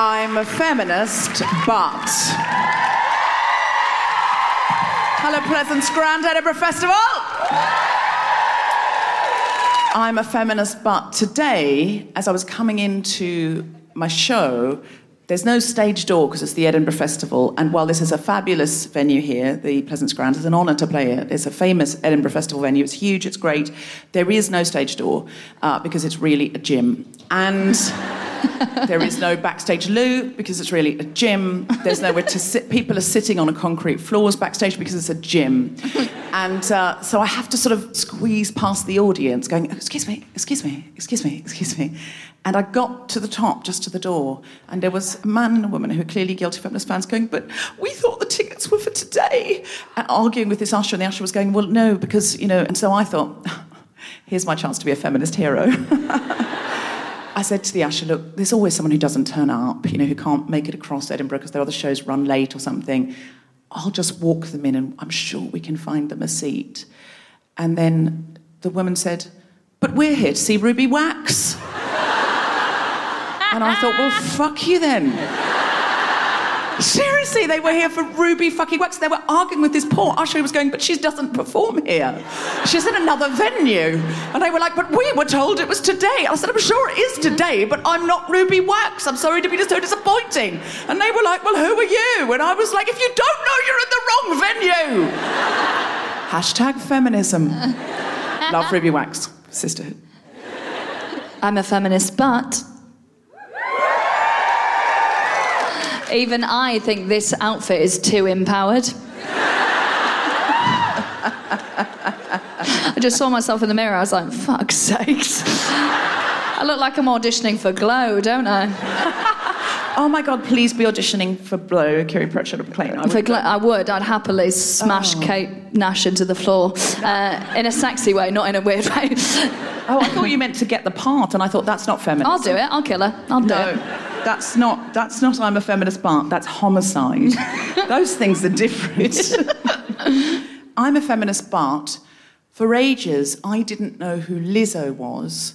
I'm a feminist, but. Hello, Pleasance Grand Edinburgh Festival! I'm a feminist, but today, as I was coming into my show, there's no stage door because it's the Edinburgh Festival. And while this is a fabulous venue here, the Pleasance Grand, it's an honour to play it. It's a famous Edinburgh Festival venue. It's huge, it's great. There is no stage door uh, because it's really a gym. And. there is no backstage loo because it's really a gym. There's nowhere to sit. People are sitting on a concrete floors backstage because it's a gym. And uh, so I have to sort of squeeze past the audience going, excuse me, excuse me, excuse me, excuse me. And I got to the top, just to the door, and there was a man and a woman who were clearly guilty feminist fans going, but we thought the tickets were for today. And arguing with this usher, and the usher was going, well, no, because, you know, and so I thought, here's my chance to be a feminist hero. I said to the usher, look, there's always someone who doesn't turn up, you know, who can't make it across Edinburgh because their other shows run late or something. I'll just walk them in and I'm sure we can find them a seat. And then the woman said, but we're here to see Ruby Wax. And I thought, well, fuck you then. Seriously, they were here for Ruby fucking Wax. They were arguing with this poor usher who was going, but she doesn't perform here. She's in another venue. And they were like, but we were told it was today. I said, I'm sure it is today, but I'm not Ruby Wax. I'm sorry to be so disappointing. And they were like, well, who are you? And I was like, if you don't know, you're in the wrong venue. Hashtag feminism. Love Ruby Wax, sisterhood. I'm a feminist, but even I think this outfit is too empowered. I just saw myself in the mirror. I was like, fuck's sakes. I look like I'm auditioning for Glow, don't I? Oh my God, please be auditioning for Blow, Kiri Pritchard and McLean. I would- gl- I would, I'd happily smash Oh. Kate Nash into the floor uh, in a sexy way, not in a weird way. oh, I thought you meant to get the part, and I thought that's not feminist. I'll do it. I'll kill her. I'll do No, it. That's not. That's not. I'm a feminist, Bart. That's homicide. Those things are different. I'm a feminist, Bart. For ages, I didn't know who Lizzo was,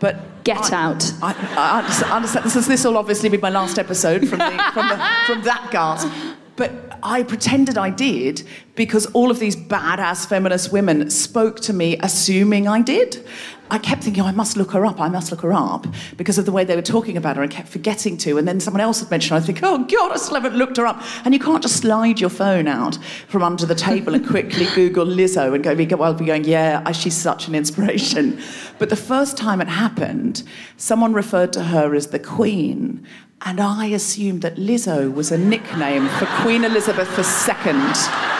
but Get I- out. I, I understand, understand. This, is, this will obviously be my last episode from, the, from, the, from that gasp. But I pretended I did because all of these badass feminist women spoke to me assuming I did. I kept thinking, oh, I must look her up, I must look her up, because of the way they were talking about her. I kept forgetting to. And then someone else had mentioned, her. I think, oh, God, I still haven't looked her up. And you can't just slide your phone out from under the table and quickly Google Lizzo and go, well, be going, yeah, she's such an inspiration. But the first time it happened, someone referred to her as the Queen. And I assumed that Lizzo was a nickname for Queen Elizabeth II.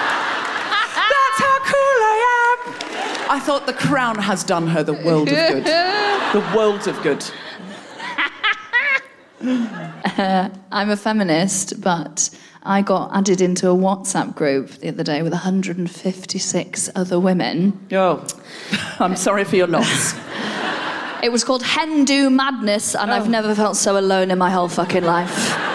I thought the crown has done her the world of good. The world of good. Uh, I'm a feminist, but I got added into a WhatsApp group the other day with 156 other women. Oh, I'm sorry for your loss. It was called Hen Do Madness, and I've oh. never felt so alone in my whole fucking life.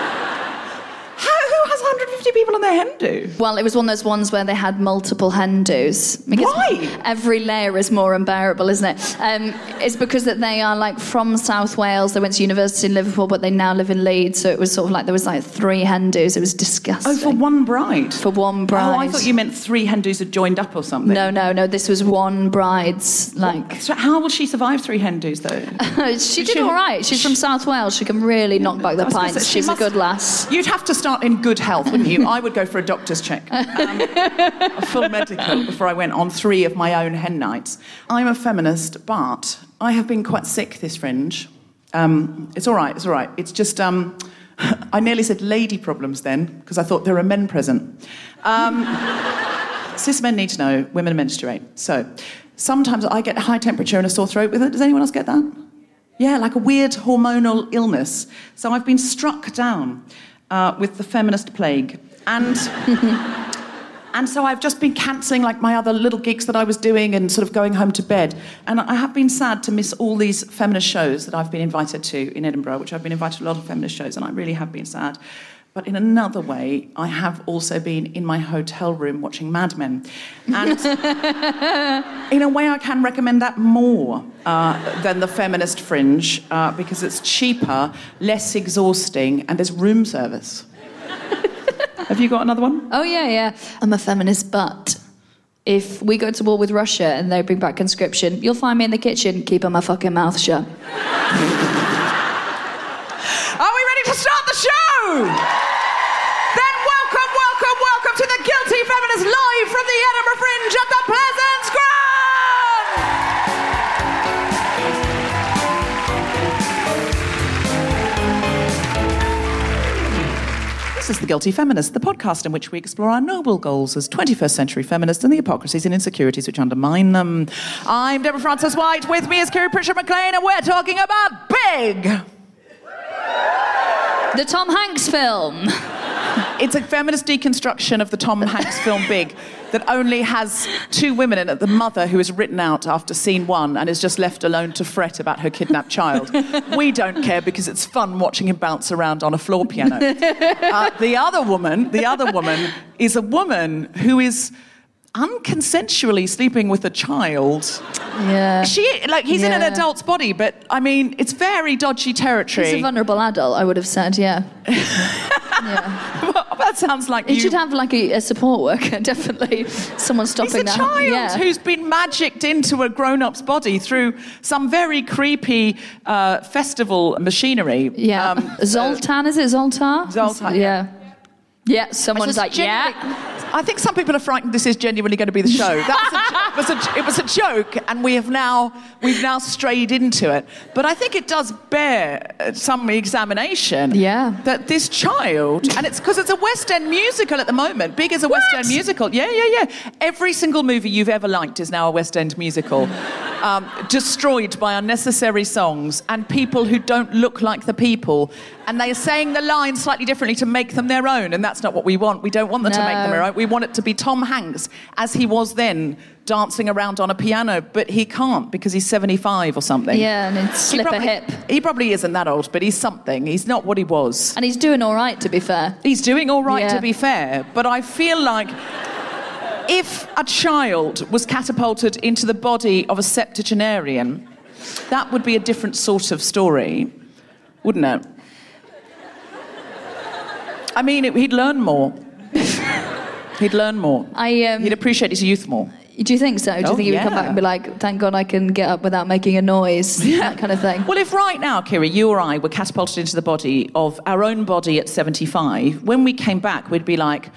How, who has 150 people on their hen do? Well, it was one of those ones where they had multiple hen dos. Because Why? Every layer is more unbearable, isn't it? Um, it's because that they are like from South Wales. They went to university in Liverpool, but they now live in Leeds. So it was sort of like there was like three hen dos. It was disgusting. Oh, for one bride? For one bride. Oh, I thought you meant three Hindus had joined up or something. No, no, no. This was one bride's like. So how will she survive three hen dos, though? she did She- all right. She's from South Wales. She can really knock back the I was gonna pints. say, she She's must- a good lass. You'd have to start in good health, wouldn't you? I would go for a doctor's check, um, a full medical before I went on three of my own hen nights. I'm a feminist, but I have been quite sick this fringe. Um, it's all right, it's all right. It's just, um, I nearly said lady problems then, because I thought there are men present. Um, cis men need to know women menstruate. So sometimes I get high temperature and a sore throat with it. Does anyone else get that? Yeah, like a weird hormonal illness. So I've been struck down uh, with the feminist plague. And, and so I've just been cancelling like my other little gigs that I was doing and sort of going home to bed. And I have been sad to miss all these feminist shows that I've been invited to in Edinburgh, which I've been invited to a lot of feminist shows, and I really have been sad. But in another way, I have also been in my hotel room watching Mad Men. And in a way, I can recommend that more uh, than the feminist fringe uh, because it's cheaper, less exhausting, and there's room service. Have you got another one? Oh yeah, yeah. I'm a feminist, but if we go to war with Russia and they bring back conscription, you'll find me in the kitchen keeping my fucking mouth shut. Are we ready to start the show? Then welcome, welcome, welcome to the Guilty Feminist live from the Edinburgh Fringe at the Pleasance! This is The Guilty Feminist, the podcast in which we explore our noble goals as 21st century feminists and the hypocrisies and insecurities which undermine them. I'm Deborah Frances-White. With me is Kiri Pritchard-McLean, and we're talking about Big. The Tom Hanks film. It's a feminist deconstruction of the Tom Hanks film Big that only has two women in it. The mother, who is written out after scene one and is just left alone to fret about her kidnapped child. we don't care because it's fun watching him bounce around on a floor piano. Uh, the other woman, the other woman, is a woman who is unconsensually sleeping with a child. Yeah. She like he's in an adult's body, but I mean it's very dodgy territory. He's a vulnerable adult, I would have said, yeah. yeah. That sounds like You you should have like a, a support worker, definitely. Someone stopping. He's a that. child yeah. who's been magicked into a grown-up's body through some very creepy uh, festival machinery. Yeah. Um, Zoltan, is it Zoltar? Zoltar, Yeah. Yeah, which someone's like, yeah. I think some people are frightened this is genuinely going to be the show. That was a, it, was a, it was a joke, and we have now we've now strayed into it. But I think it does bear uh, some examination. Yeah. That this child, and it's because it's a West End musical at the moment. Big as a West End musical. Yeah, yeah, yeah. Every single movie you've ever liked is now a West End musical. um, destroyed by unnecessary songs and people who don't look like the people. And they are saying the lines slightly differently to make them their own. And that's not what we want. We don't want them to make them No. own. We want it to be Tom Hanks as he was then, dancing around on a piano. But he can't because he's 75 or something. Yeah, and then He slip a probably- hip. He probably isn't that old, but he's something. He's not what he was. And he's doing all right, to be fair. He's doing all right, Yeah. to be fair, but I feel like if a child was catapulted into the body of a septuagenarian, that would be a different sort of story, wouldn't it? I mean, it, he'd learn more. he'd learn more. I, um, he'd appreciate his youth more. Do you think so? Do you Oh, think he would come back and be like, thank God I can get up without making a noise? That kind of thing. Well, if right now, Kiri, you or I were catapulted into the body of our own body at 75, when we came back, we'd be like,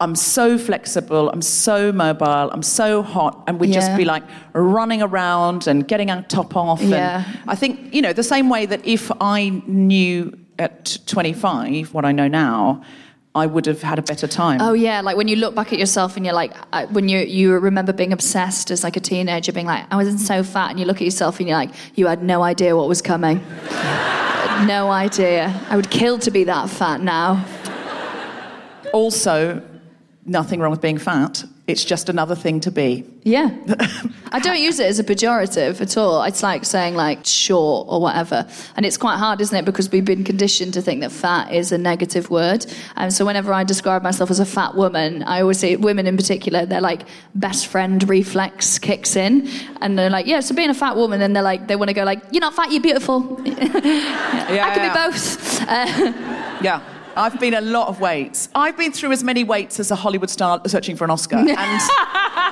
I'm so flexible, I'm so mobile, I'm so hot, and we'd just be like running around and getting our top off. Yeah. And I think, you know, the same way that if I knew at 25 what I know now, I would have had a better time. Oh yeah, like when you look back at yourself and you're like, I, when you you remember being obsessed as like a teenager, being like, I wasn't so fat, and you look at yourself and you're like, you had no idea what was coming. no idea. I would kill to be that fat now. Also, nothing wrong with being fat. It's just another thing to be. Yeah, I don't use it as a pejorative at all. It's like saying like short or whatever, and it's quite hard, isn't it? Because we've been conditioned to think that fat is a negative word, and so whenever I describe myself as a fat woman, I always say women in particular, they're like best friend reflex kicks in, and they're like, yeah, so being a fat woman, and they're like, they want to go like, you're not fat, you're beautiful. yeah, I can be both. Uh, Yeah. I've been a lot of weights. I've been through as many weights as a Hollywood star searching for an Oscar. And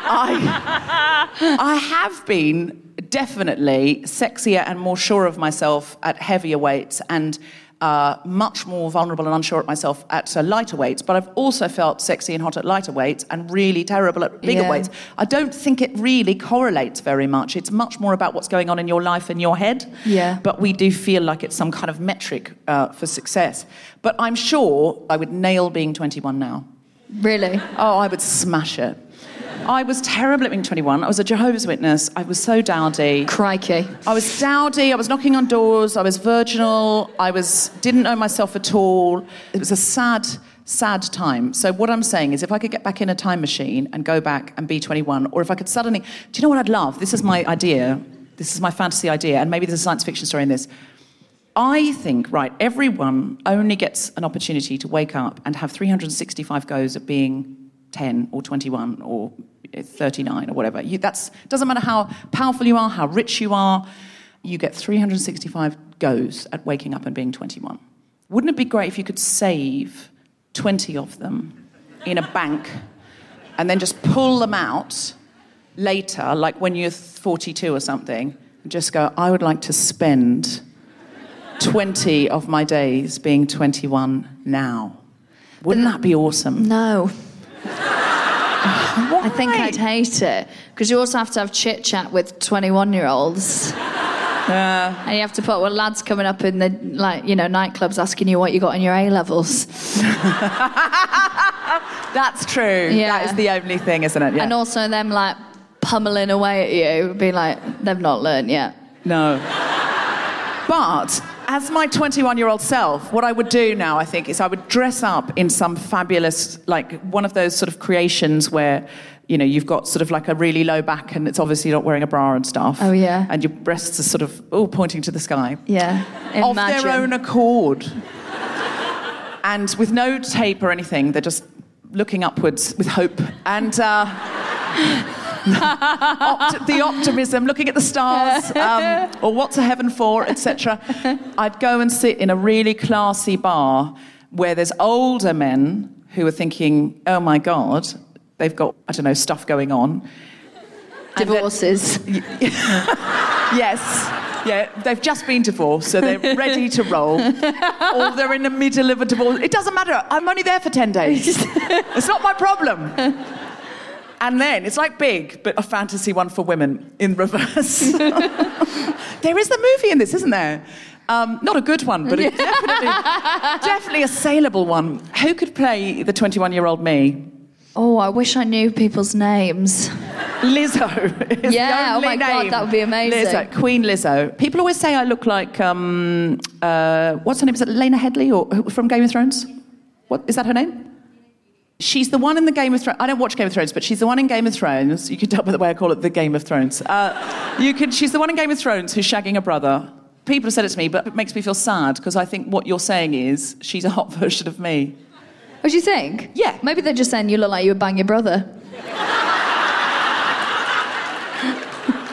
I, I have been definitely sexier and more sure of myself at heavier weights and uh, much more vulnerable and unsure of myself at uh, lighter weights. But I've also felt sexy and hot at lighter weights and really terrible at bigger Yeah. weights. I don't think it really correlates very much. It's much more about what's going on in your life and your head. Yeah. But we do feel like it's some kind of metric uh, for success. But I'm sure I would nail being 21 now. really? Oh, I would smash it. I was terrible at being 21. I was a Jehovah's Witness. I was so dowdy. Crikey. I was dowdy. I was knocking on doors. I was virginal. I was didn't know myself at all. It was a sad, sad time. So what I'm saying is, if I could get back in a time machine and go back and be 21, or if I could suddenly, do you know what I'd love? This is my idea. This is my fantasy idea, and maybe there's a science fiction story in this. I think, right, everyone only gets an opportunity to wake up and have 365 goes at being 10 or 21 or 39 or whatever. You, that's doesn't matter how powerful you are, how rich you are, you get 365 goes at waking up and being 21. Wouldn't it be great if you could save 20 of them in a bank and then just pull them out later, like when you're 42 or something, and just go, I would like to spend 20 of my days being 21 now. Wouldn't that be awesome? No. I think I'd hate it because you also have to have chit chat with 21 year olds. And you have to put, well, lads coming up in the like, you know, nightclubs asking you what you got in your A levels, That's true. Yeah. That is the only thing, isn't it? Yeah. and also them like pummeling away at you, being like, they've not learned yet. No. But as my 21 year old self, what I would do now, I think, is I would dress up in some fabulous, like one of those sort of creations where, you know, you've got sort of like a really low back and it's obviously not wearing a bra and stuff. Oh, yeah. And your breasts are sort of all pointing to the sky. Yeah. Of their own accord. and with no tape or anything, they're just looking upwards with hope. And. Uh, opt- the optimism, looking at the stars, um, or what to heaven for, etc. I'd go and sit in a really classy bar where there's older men who are thinking, "Oh my God, they've got I don't know stuff going on." And then- Divorces. Yes. Yeah, they've just been divorced, so they're ready to roll. or they're in the middle of a divorce. It doesn't matter. I'm only there for 10 days. it's not my problem. And then it's like big, but a fantasy one for women in reverse. there is the movie in this, isn't there? Um, not a good one, but definitely, definitely a saleable one. Who could play the 21 year old me? Oh, I wish I knew people's names. Lizzo. Yeah, oh my God, that would be amazing. Lizzo, Queen Lizzo. People always say I look like um, uh, what's her name? Is it Lena Headey or from Game of Thrones? What is that her name? She's the one in the Game of Thrones. I don't watch Game of Thrones, but she's the one in Game of Thrones. You can tell by the way I call it the Game of Thrones. Uh, you can. She's the one in Game of Thrones who's shagging her brother. People have said it to me, but it makes me feel sad because I think what you're saying is she's a hot version of me. What do you think? Yeah. Maybe they're just saying you look like you would bang your brother.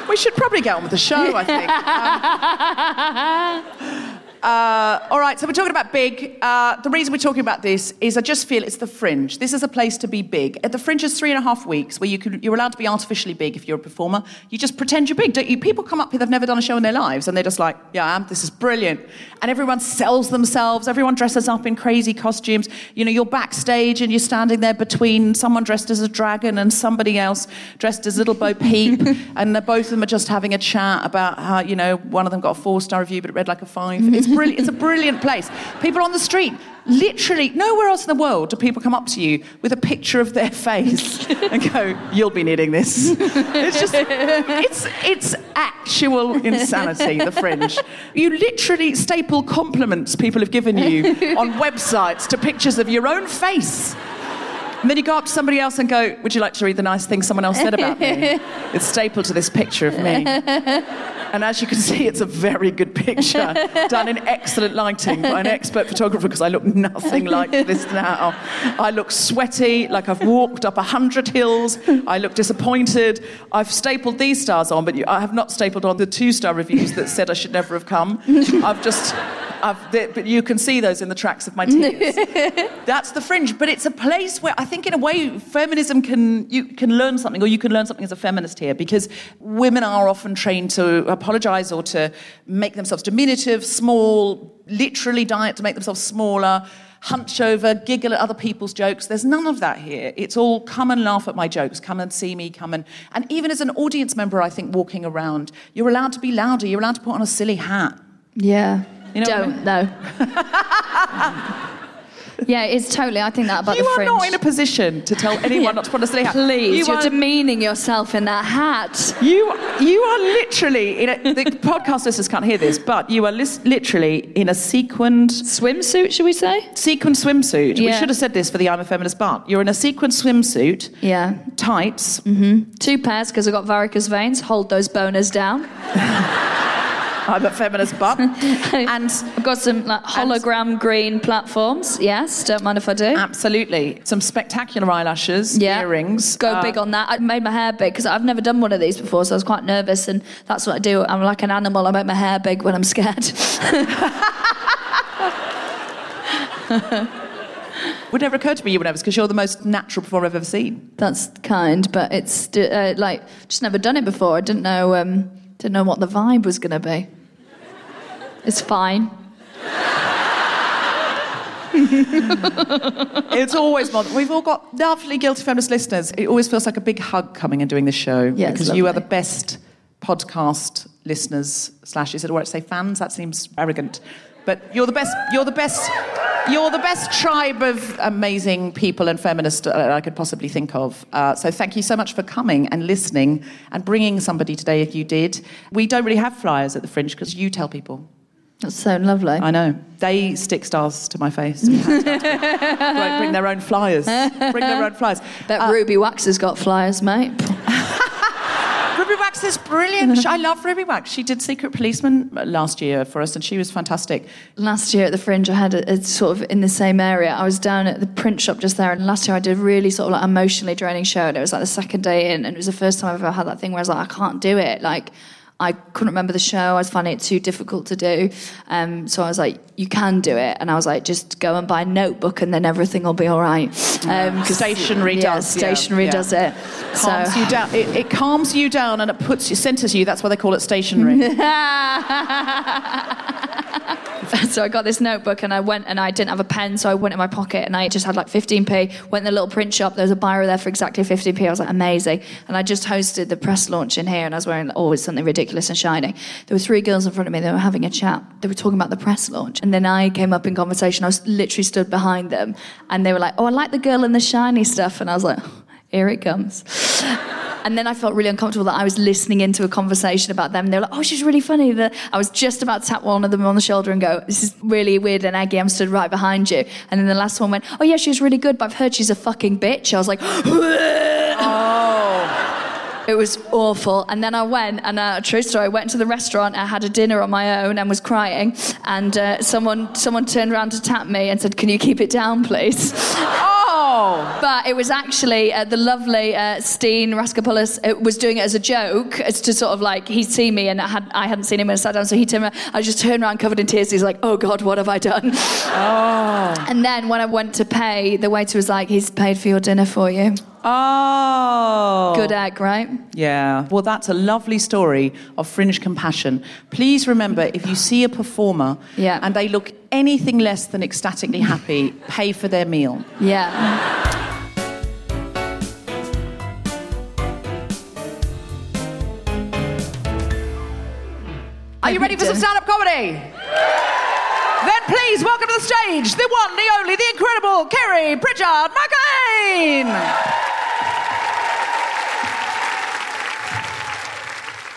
We should probably get on with the show, I think. Um, uh, all right, so we're talking about big. Uh, the reason we're talking about this is I just feel it's the fringe. This is a place to be big. At the fringe is three and a half weeks where you can, you're allowed to be artificially big if you're a performer. You just pretend you're big, don't you? People come up here, they've never done a show in their lives, and they're just like, yeah, I am, this is brilliant. And everyone sells themselves, everyone dresses up in crazy costumes. You know, you're backstage and you're standing there between someone dressed as a dragon and somebody else dressed as Little Bo Peep, and both of them are just having a chat about how, you know, one of them got a four star review, but it read like a five. It's brilliant. It's a brilliant place. People on the street, literally, nowhere else in the world do people come up to you with a picture of their face and go, "You'll be needing this." It's just, it's it's actual insanity. The fringe. You literally staple compliments people have given you on websites to pictures of your own face. And then you go up to somebody else and go, Would you like to read the nice thing someone else said about me? It's stapled to this picture of me. And as you can see, it's a very good picture, done in excellent lighting by an expert photographer, because I look nothing like this now. I look sweaty, like I've walked up a hundred hills. I look disappointed. I've stapled these stars on, but I have not stapled on the two star reviews that said I should never have come. I've just. I've, but you can see those in the tracks of my tears. That's the fringe, but it's a place where I think, in a way, feminism can you can learn something, or you can learn something as a feminist here, because women are often trained to apologise or to make themselves diminutive, small, literally diet to make themselves smaller. Hunch over, giggle at other people's jokes. There's none of that here. It's all come and laugh at my jokes, come and see me, come and. And even as an audience member, I think walking around, you're allowed to be louder, you're allowed to put on a silly hat. Yeah. You know I Don't, no. yeah, it's totally. I think that about you the fringe. You are not in a position to tell anyone not to put on a silly hat. Please, you are demeaning yourself in that hat. you, you are literally in a, the podcast listeners can't hear this, but you are lis- literally in a sequined Swimsuit, should we say? sequined swimsuit. We should have said this for the I'm a feminist but you're in a sequined swimsuit, Yeah. tights. Mm-hmm. Two pairs because I've got varicose veins. Hold those boners down. I'm a feminist but and I've got some like hologram green platforms. Yes, don't mind if I do. absolutely some spectacular eyelashes, yeah. earrings. Go uh, big on that. I made my hair big because I've never done one of these before, so I was quite nervous, and that's what I do. I'm like an animal. I make my hair big when I'm scared. Would never occur to me you were nervous because you're the most natural performer I've ever seen. that's kind, but it's uh, like just never done it before. I didn't know um, didn't know what the vibe was going to be. It's fine. It's always more. We've all got lovely guilty feminist listeners. It always feels like a big hug coming and doing this show Yeah, because you are the best podcast listeners slash is it right to say fans? That seems arrogant, but you're the best. You're the best. You're the best tribe of amazing people and feminists I could possibly think of. Uh, so thank you so much for coming and listening and bringing somebody today if you did. We don't really have flyers at the Fringe because you tell people. That's so lovely. I know. They stick stars to my face. Right, bring their own flyers. Bring their own flyers. Bet Uh, Ruby Wax has got flyers, mate. Ruby Wax is brilliant. I love Ruby Wax. She did Secret Policeman last year for us, and she was fantastic. Last year at the Fringe, I had a, a sort of in the same area. I was down at the print shop just there, and last year I did a really sort of like emotionally draining show, and it was like the second day in, and it was the first time I've ever had that thing where I was like, I can't do it. Like, I couldn't remember the show. I was finding it too difficult to do. Um, so I was like, you can do it. And I was like, just go and buy a notebook and then everything will be all right. Um, 'cause- Stationery yeah, does, Stationery yeah. does it. Calms so, you down. It, it calms you down and it puts you, centers you. That's why they call it stationary. so I got this notebook and I went and I didn't have a pen, so I went in my pocket and I just had like 15p. Went in the little print shop. There was a biro there for exactly 15p. I was like, amazing. And I just hosted the press launch in here, and I was wearing always something ridiculous and shiny. There were three girls in front of me. They were having a chat. They were talking about the press launch, and then I came up in conversation. I was literally stood behind them, and they were like, "Oh, I like the girl in the shiny stuff," and I was like, "Here it comes." And then I felt really uncomfortable that I was listening into a conversation about them. They were like, oh, she's really funny. That I was just about to tap one of them on the shoulder and go, this is really weird and eggy. I'm stood right behind you. And then the last one went, oh, yeah, she was really good, but I've heard she's a fucking bitch. I was like, Oh. It was awful. And then I went, and uh, true story, I went to the restaurant, I had a dinner on my own and was crying. And uh, someone, someone turned around to tap me and said, Can you keep it down, please? Oh. But it was actually uh, the lovely uh, Steen Raskopoulos uh, was doing it as a joke, as to sort of like he'd seen me and I, had, I hadn't seen him when I sat down, so he turned around. I just turned around covered in tears. He's like, "Oh God, what have I done?" Oh. And then when I went to pay, the waiter was like, "He's paid for your dinner for you." Oh. Good egg, right? Yeah. Well, that's a lovely story of fringe compassion. Please remember if you see a performer Yeah. and they look anything less than ecstatically happy, pay for their meal. Yeah. Are you ready for some stand up comedy? Please welcome to the stage the one, the only, the incredible Kerry Pritchard McLean.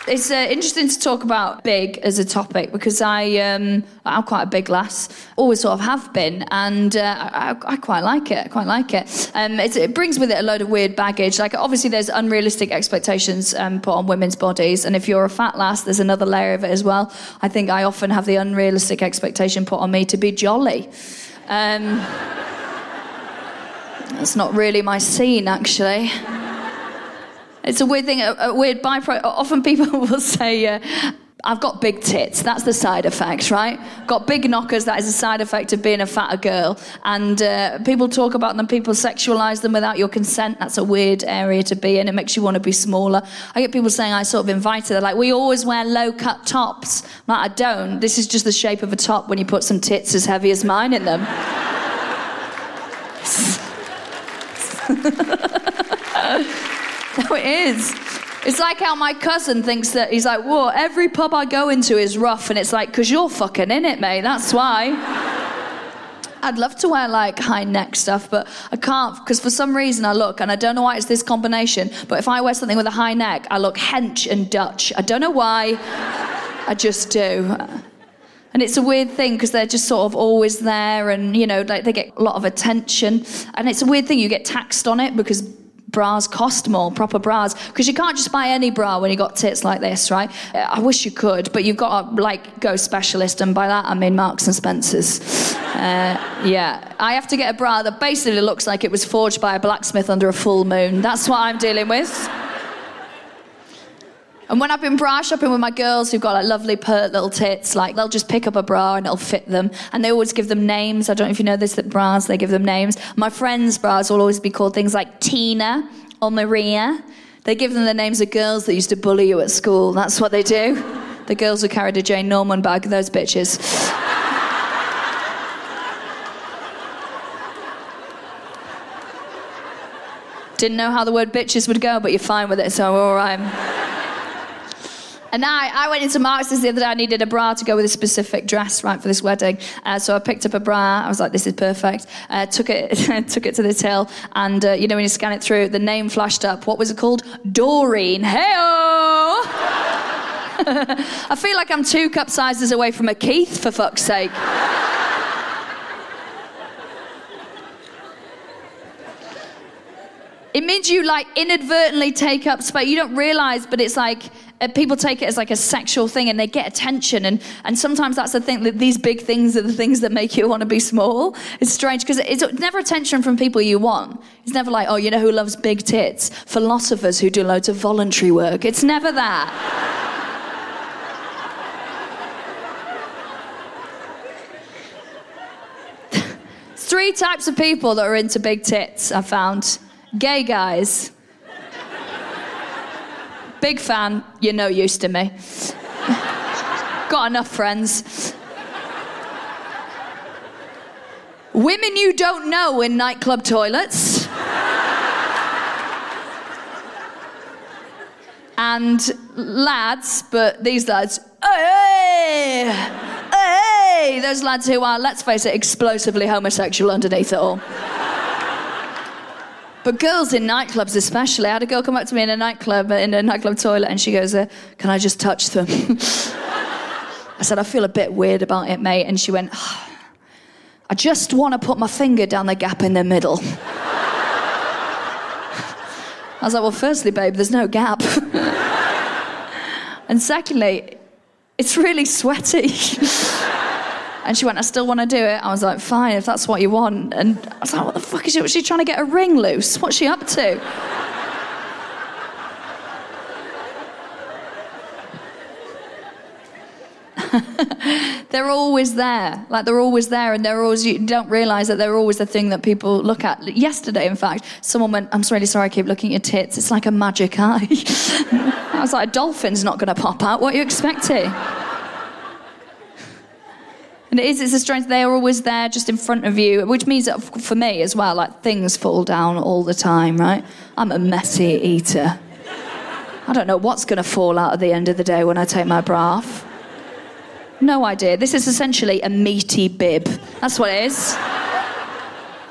It's uh, interesting to talk about big as a topic because I um, I'm quite a big lass, always sort of have been, and uh, I, I quite like it. I quite like it. Um, it brings with it a load of weird baggage. Like obviously, there's unrealistic expectations um, put on women's bodies, and if you're a fat lass, there's another layer of it as well. I think I often have the unrealistic expectation put on me to be jolly. Um, that's not really my scene, actually. It's a weird thing, a, a weird byproduct. Often people will say, uh, I've got big tits. That's the side effect, right? Got big knockers. That is a side effect of being a fatter girl. And uh, people talk about them. People sexualize them without your consent. That's a weird area to be in. It makes you want to be smaller. I get people saying I sort of invited. They're like, we always wear low cut tops. I'm like, I don't. This is just the shape of a top when you put some tits as heavy as mine in them. No, it is. It's like how my cousin thinks that he's like, whoa, every pub I go into is rough. And it's like, because you're fucking in it, mate. That's why. I'd love to wear like high neck stuff, but I can't because for some reason I look, and I don't know why it's this combination, but if I wear something with a high neck, I look hench and Dutch. I don't know why, I just do. And it's a weird thing because they're just sort of always there and, you know, like they get a lot of attention. And it's a weird thing, you get taxed on it because bras cost more, proper bras. Because you can't just buy any bra when you got tits like this, right? I wish you could, but you've got to, like, go specialist. And by that, I mean Marks and Spencer's. Uh, yeah. I have to get a bra that basically looks like it was forged by a blacksmith under a full moon. That's what I'm dealing with. And when I've been bra shopping with my girls who've got like lovely pert little tits, like they'll just pick up a bra and it'll fit them. And they always give them names. I don't know if you know this, that bras, they give them names. My friends' bras will always be called things like Tina or Maria. They give them the names of girls that used to bully you at school. That's what they do. The girls who carried a Jane Norman bag, those bitches. Didn't know how the word bitches would go, but you're fine with it, so all right. And I, I went into Marks the other day. I needed a bra to go with a specific dress, right, for this wedding. Uh, so I picked up a bra. I was like, this is perfect. Uh, took it, took it to the till, and uh, you know when you scan it through, the name flashed up. What was it called? Doreen. Heyo. I feel like I'm two cup sizes away from a Keith, for fuck's sake. It means you like inadvertently take up space. You don't realize, but it's like Uh, people take it as like a sexual thing and they get attention. And, and sometimes that's the thing that these big things are the things that make you want to be small. It's strange because it's never attention from people you want. It's never like, oh, you know who loves big tits? Philosophers who do loads of voluntary work. It's never that. Three types of people that are into big tits, I found gay guys. Big fan, you're no use to me. Got enough friends. Women you don't know in nightclub toilets. and lads, but these lads, hey, hey, those lads who are, let's face it, explosively homosexual underneath it all. But girls in nightclubs, especially, I had a girl come up to me in a nightclub, in a nightclub toilet, and she goes, uh, "Can I just touch them?" I said, "I feel a bit weird about it, mate," and she went, "Ah, "I just want to put my finger down the gap in the middle." I was like, "Well, firstly, babe, there's no gap, and secondly, it's really sweaty." And she went, I still want to do it. I was like, fine, if that's what you want. And I was like, what the fuck is she? Was she trying to get a ring loose? What's she up to? they're always there. Like they're always there, and they're always. You don't realize that they're always the thing that people look at. Yesterday, in fact, someone went, "I'm really sorry, I keep looking at your tits. It's like a magic eye." I was like, "A dolphin's not going to pop out. What are you expecting?" And it is, it's a strange, they are always there just in front of you, which means that for me as well, like things fall down all the time, right? I'm a messy eater. I don't know what's going to fall out at the end of the day when I take my off. No idea. This is essentially a meaty bib. That's what it is.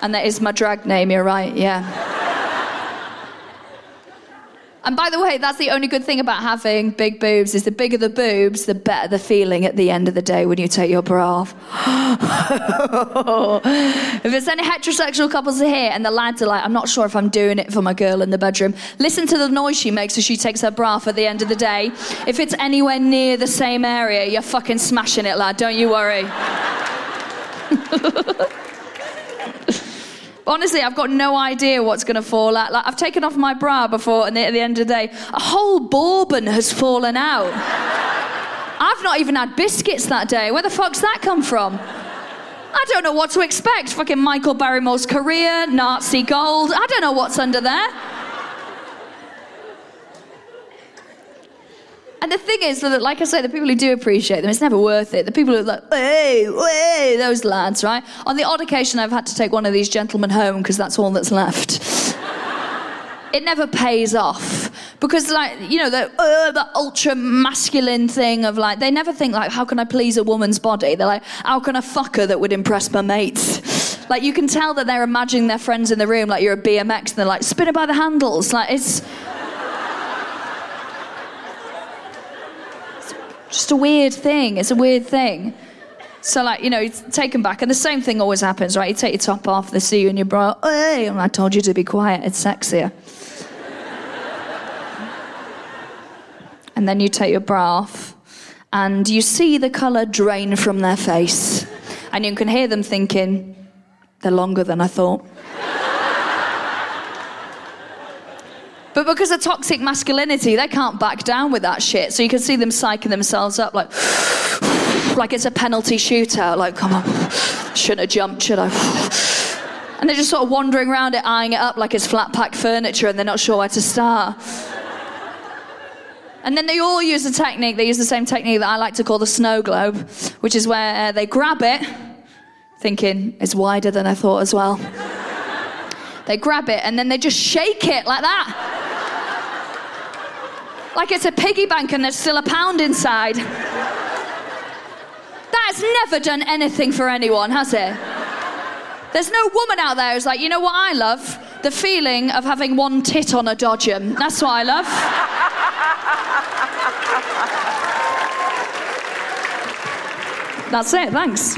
And that is my drag name, you're right, yeah. And by the way, that's the only good thing about having big boobs is the bigger the boobs, the better the feeling at the end of the day when you take your bra off. if there's any heterosexual couples here and the lads are like, I'm not sure if I'm doing it for my girl in the bedroom, listen to the noise she makes as she takes her bra off at the end of the day. If it's anywhere near the same area, you're fucking smashing it, lad. Don't you worry. Honestly, I've got no idea what's going to fall out. Like, I've taken off my bra before, and at the end of the day, a whole bourbon has fallen out. I've not even had biscuits that day. Where the fuck's that come from? I don't know what to expect. Fucking Michael Barrymore's career, Nazi gold. I don't know what's under there. And the thing is that, like I say, the people who do appreciate them, it's never worth it. The people who are like, hey, hey, those lads, right? On the odd occasion, I've had to take one of these gentlemen home because that's all that's left. it never pays off because, like, you know, the, uh, the ultra masculine thing of like, they never think like, how can I please a woman's body? They're like, how can I fuck her that would impress my mates? Like, you can tell that they're imagining their friends in the room like you're a BMX, and they're like, spin it by the handles. Like, it's. Just a weird thing. It's a weird thing. So, like, you know, it's taken back. And the same thing always happens, right? You take your top off, they see you in your bra. Hey, I told you to be quiet. It's sexier. and then you take your bra off, and you see the colour drain from their face. And you can hear them thinking, they're longer than I thought. But because of toxic masculinity, they can't back down with that shit. So you can see them psyching themselves up like, like it's a penalty shootout. Like, come on, shouldn't have jumped, should I? And they're just sort of wandering around it, eyeing it up like it's flat pack furniture, and they're not sure where to start. And then they all use the technique. They use the same technique that I like to call the snow globe, which is where uh, they grab it, thinking it's wider than I thought as well. They grab it and then they just shake it like that. Like it's a piggy bank and there's still a pound inside. That's never done anything for anyone, has it? There's no woman out there who's like, you know what I love? The feeling of having one tit on a dodgem. That's what I love. That's it, thanks.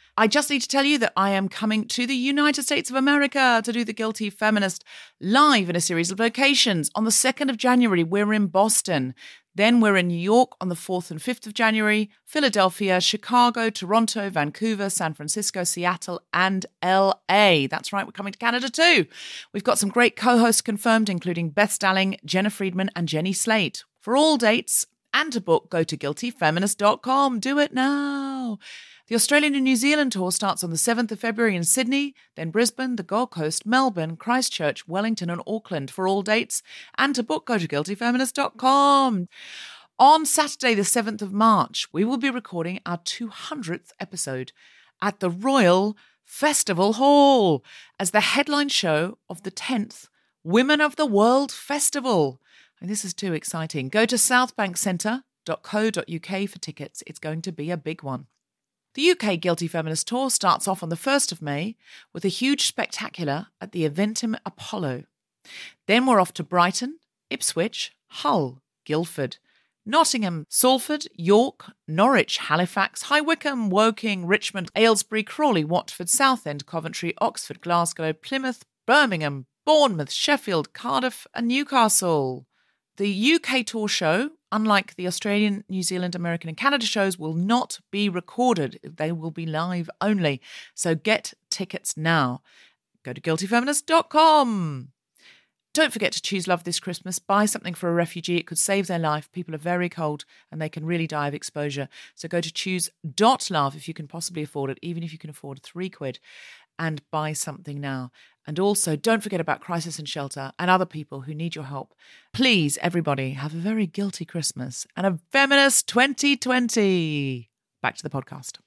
I just need to tell you that I am coming to the United States of America to do the Guilty Feminist live in a series of locations. On the 2nd of January, we're in Boston. Then we're in New York on the 4th and 5th of January, Philadelphia, Chicago, Toronto, Vancouver, San Francisco, Seattle, and LA. That's right, we're coming to Canada too. We've got some great co hosts confirmed, including Beth Stelling, Jena Friedman, and Jenny Slate. For all dates and to book, go to guiltyfeminist.com. Do it now. The Australian and New Zealand tour starts on the 7th of February in Sydney, then Brisbane, the Gold Coast, Melbourne, Christchurch, Wellington, and Auckland for all dates. And to book, go to guiltyfeminist.com. On Saturday, the 7th of March, we will be recording our 200th episode at the Royal Festival Hall as the headline show of the 10th Women of the World Festival. And this is too exciting. Go to southbankcentre.co.uk for tickets. It's going to be a big one. The UK Guilty Feminist Tour starts off on the 1st of May with a huge spectacular at the Eventim Apollo. Then we're off to Brighton, Ipswich, Hull, Guildford, Nottingham, Salford, York, Norwich, Halifax, High Wycombe, Woking, Richmond, Aylesbury, Crawley, Watford, Southend, Coventry, Oxford, Glasgow, Plymouth, Birmingham, Bournemouth, Sheffield, Cardiff, and Newcastle. The UK tour show, unlike the Australian, New Zealand, American, and Canada shows, will not be recorded. They will be live only. So get tickets now. Go to guiltyfeminist.com. Don't forget to choose love this Christmas. Buy something for a refugee. It could save their life. People are very cold and they can really die of exposure. So go to choose.love if you can possibly afford it, even if you can afford three quid, and buy something now. And also, don't forget about Crisis and Shelter and other people who need your help. Please, everybody, have a very guilty Christmas and a feminist 2020. Back to the podcast.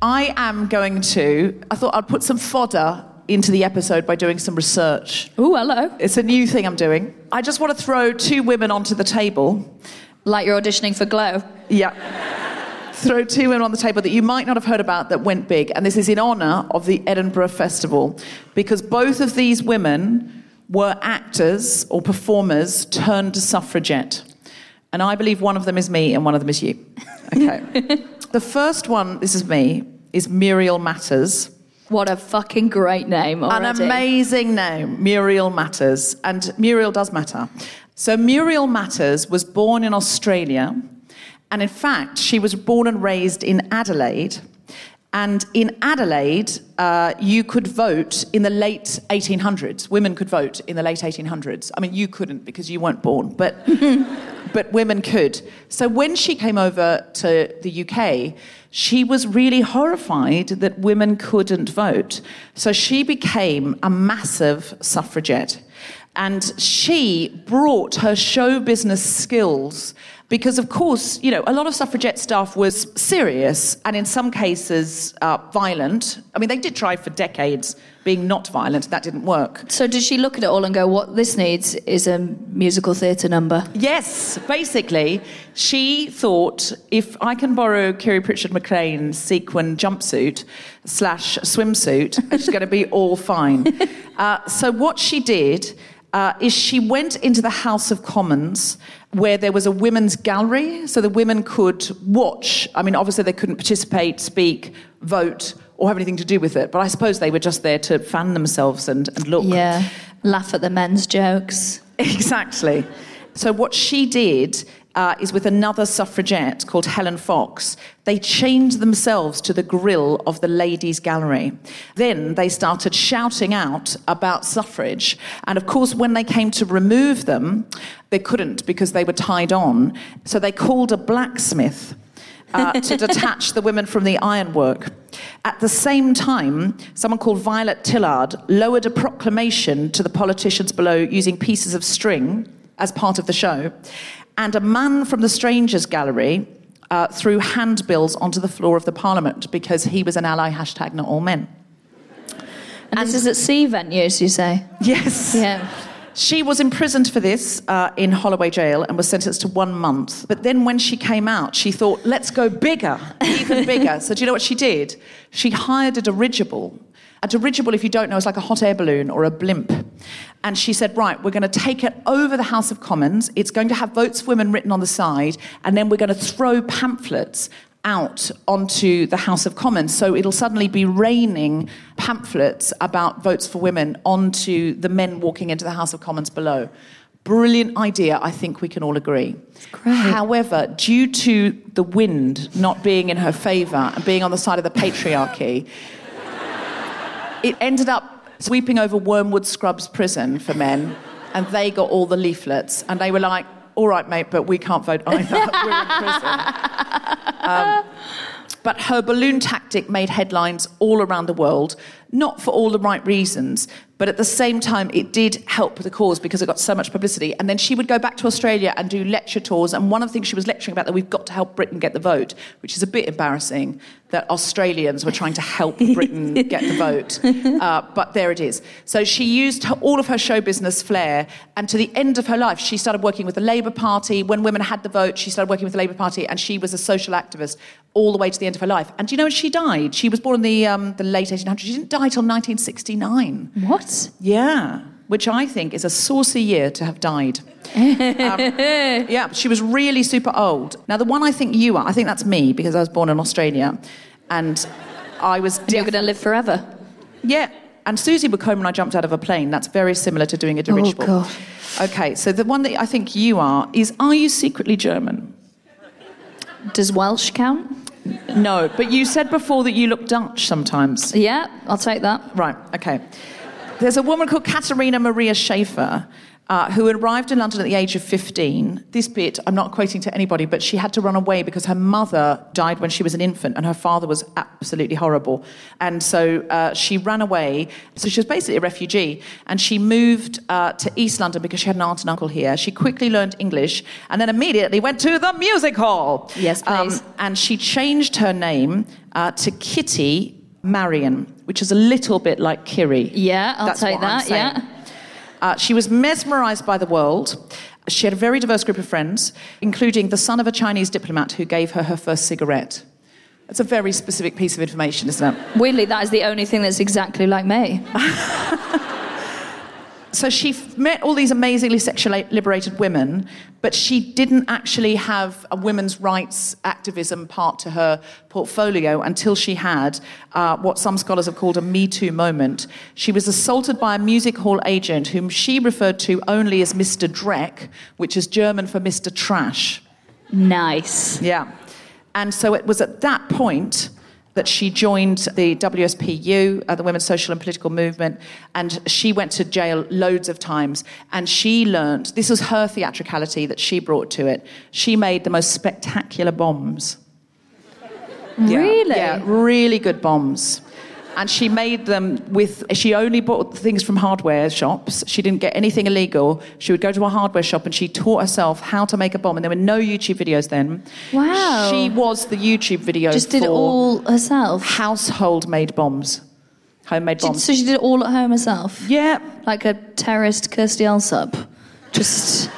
I am going to, I thought I'd put some fodder into the episode by doing some research. Oh, hello. It's a new thing I'm doing. I just want to throw two women onto the table. Like you're auditioning for Glow. Yeah. throw two women on the table that you might not have heard about that went big. And this is in honour of the Edinburgh Festival. Because both of these women were actors or performers turned suffragette. And I believe one of them is me and one of them is you. Okay. the first one, this is me, is Muriel Matters. What a fucking great name already. An amazing name, Muriel Matters. And Muriel does matter. So Muriel Matters was born in Australia. And in fact, she was born and raised in Adelaide. And in Adelaide, uh, you could vote in the late 1800s. Women could vote in the late 1800s. I mean, you couldn't because you weren't born, but, but women could. So when she came over to the UK, she was really horrified that women couldn't vote. So she became a massive suffragette. And she brought her show business skills because, of course, you know, a lot of suffragette stuff was serious and in some cases uh, violent. I mean, they did try for decades being not violent, that didn't work. So, did she look at it all and go, what this needs is a musical theatre number? Yes, basically. She thought if I can borrow Kiri Pritchard-McLean's sequin jumpsuit slash swimsuit, it's going to be all fine. Uh, so, what she did uh, is she went into the House of Commons where there was a women's gallery, so the women could watch. I mean, obviously they couldn't participate, speak, vote, or have anything to do with it, but I suppose they were just there to fan themselves and, and look. Yeah, laugh at the men's jokes. Exactly. So what she did uh, is with another suffragette called Helen Fox. They chained themselves to the grill of the ladies' gallery. Then they started shouting out about suffrage. And of course, when they came to remove them, they couldn't because they were tied on. So they called a blacksmith uh, to detach the women from the ironwork. At the same time, someone called Violet Tillard lowered a proclamation to the politicians below using pieces of string as part of the show. And a man from the Strangers Gallery uh, threw handbills onto the floor of the Parliament because he was an ally, hashtag not all men. And, this is at sea venues, you say? Yes. Yeah. She was imprisoned for this uh, in Holloway Jail and was sentenced to one month. But then when she came out, she thought, let's go bigger, even bigger. so do you know what she did? She hired a dirigible. A dirigible, if you don't know, is like a hot air balloon or a blimp. And she said, right, we're going to take it over the House of Commons. It's going to have votes for women written on the side. And then we're going to throw pamphlets out onto the House of Commons. So it'll suddenly be raining pamphlets about votes for women onto the men walking into the House of Commons below. Brilliant idea, I think we can all agree. great. However, due to the wind not being in her favour and being on the side of the patriarchy, it ended up sweeping over Wormwood Scrubs prison for men, and they got all the leaflets, and they were like, all right, mate, but we can't vote either. We're in prison. Um, but her balloon tactic made headlines all around the world, not for all the right reasons, but at the same time, it did help the cause because it got so much publicity. And then she would go back to Australia and do lecture tours. And one of the things she was lecturing about that we've got to help Britain get the vote, which is a bit embarrassing that Australians were trying to help Britain get the vote. Uh, but there it is. So she used her, all of her show business flair, and to the end of her life, she started working with the Labour Party. When women had the vote, she started working with the Labour Party, and she was a social activist all the way to the end of her life. And do you know when she died? She was born in the, um, the late 1800s. She didn't die till 1969. What? Yeah, which I think is a saucy year to have died. Um, yeah, she was really super old. Now, the one I think you are, I think that's me because I was born in Australia, and I was. You're going to live forever. Yeah, and Susie would come when I jumped out of a plane. That's very similar to doing a dirigible. Oh, God. Okay, so the one that I think you are is: Are you secretly German? Does Welsh count? No, but you said before that you look Dutch sometimes. Yeah, I'll take that. Right, okay. There's a woman called Katerina Maria Schaefer uh, who arrived in London at the age of 15. This bit, I'm not quoting to anybody, but she had to run away because her mother died when she was an infant and her father was absolutely horrible. And so uh, she ran away. So she was basically a refugee. And she moved uh, to East London because she had an aunt and uncle here. She quickly learned English and then immediately went to the music hall. Yes, please. and she changed her name uh, to Kitty Marion, which is a little bit like Kiri. Yeah, I'll That's take that, yeah. Uh, she was mesmerized by the world. She had a very diverse group of friends, including the son of a Chinese diplomat who gave her her first cigarette. That's a very specific piece of information, isn't it? Weirdly, that is the only thing that's exactly like me. So she met all these amazingly sexually liberated women, but she didn't actually have a women's rights activism part to her portfolio until she had uh, what some scholars have called a Me Too moment. She was assaulted by a music hall agent whom she referred to only as Mr. Dreck, which is German for Mr. Trash. Nice. Yeah. And so it was at that point that she joined the WSPU, uh, the Women's Social and Political Movement, and she went to jail loads of times. And she learned this was her theatricality that she brought to it. She made the most spectacular bombs. Yeah, Really? Yeah, really good bombs. And she made them with, she only bought things from hardware shops. She didn't get anything illegal. She would go to a hardware shop and she taught herself how to make a bomb. And there were no YouTube videos then. Wow. She was the YouTube video Just did it all herself. household made bombs, homemade bombs. so she did it all at home herself? yeah, Like a terrorist Kirstie Allsopp? Just.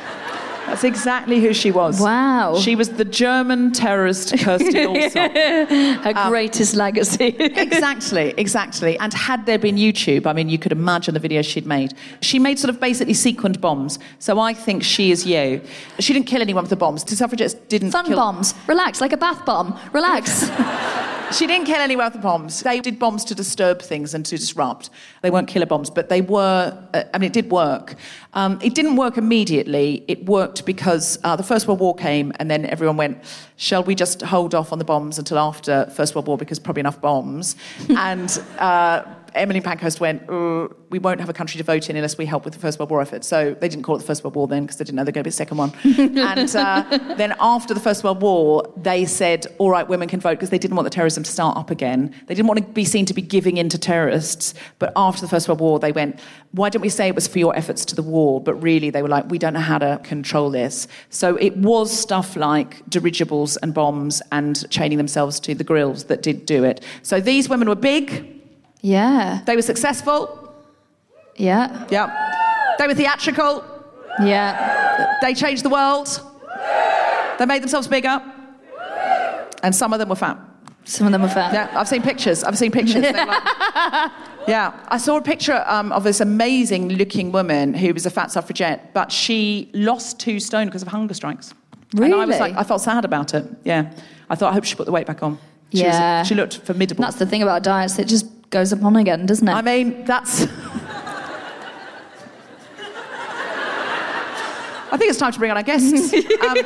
That's exactly who she was. Wow. She was the German terrorist Kirstie Allsopp. Her um, greatest legacy. exactly, exactly. And had there been YouTube, I mean, you could imagine the videos she'd made. She made sort of basically sequined bombs. So I think she is you. She didn't kill anyone with the bombs. The suffragettes didn't Fun kill. bombs. Relax, like a bath bomb. Relax. She didn't kill any the bombs. They did bombs to disturb things and to disrupt. They weren't killer bombs, but they were, uh, I mean, it did work. Um, it didn't work immediately. It worked because uh, the First World War came, and then everyone went, shall we just hold off on the bombs until after First World War because probably enough bombs? and uh, Emily Pankhurst went, uh, we won't have a country to vote in unless we help with the First World War effort. So they didn't call it the First World War then because they didn't know there was going to be a second one. and uh, then after the First World War, they said, all right, women can vote because they didn't want the terrorism to start up again. They didn't want to be seen to be giving in to terrorists. But after the First World War, they went, why don't we say it was for your efforts to the war? But really, they were like, we don't know how to control this. So it was stuff like dirigibles and bombs and chaining themselves to the grills that did do it. So these women were big. Yeah. They were successful. Yeah. Yeah. They were theatrical. Yeah. They changed the world. They made themselves bigger. And some of them were fat. Some of them were fat. Yeah, I've seen pictures. I've seen pictures. Like- yeah, I saw a picture um, of this amazing-looking woman who was a fat suffragette, but she lost two stone because of hunger strikes. And I was Really? like, I felt sad about it. Yeah, I thought I hope she put the weight back on. She was- Yeah. she looked formidable. That's the thing about diets, it just goes upon again, doesn't it? I mean, that's. I think it's time to bring on our guests. Um,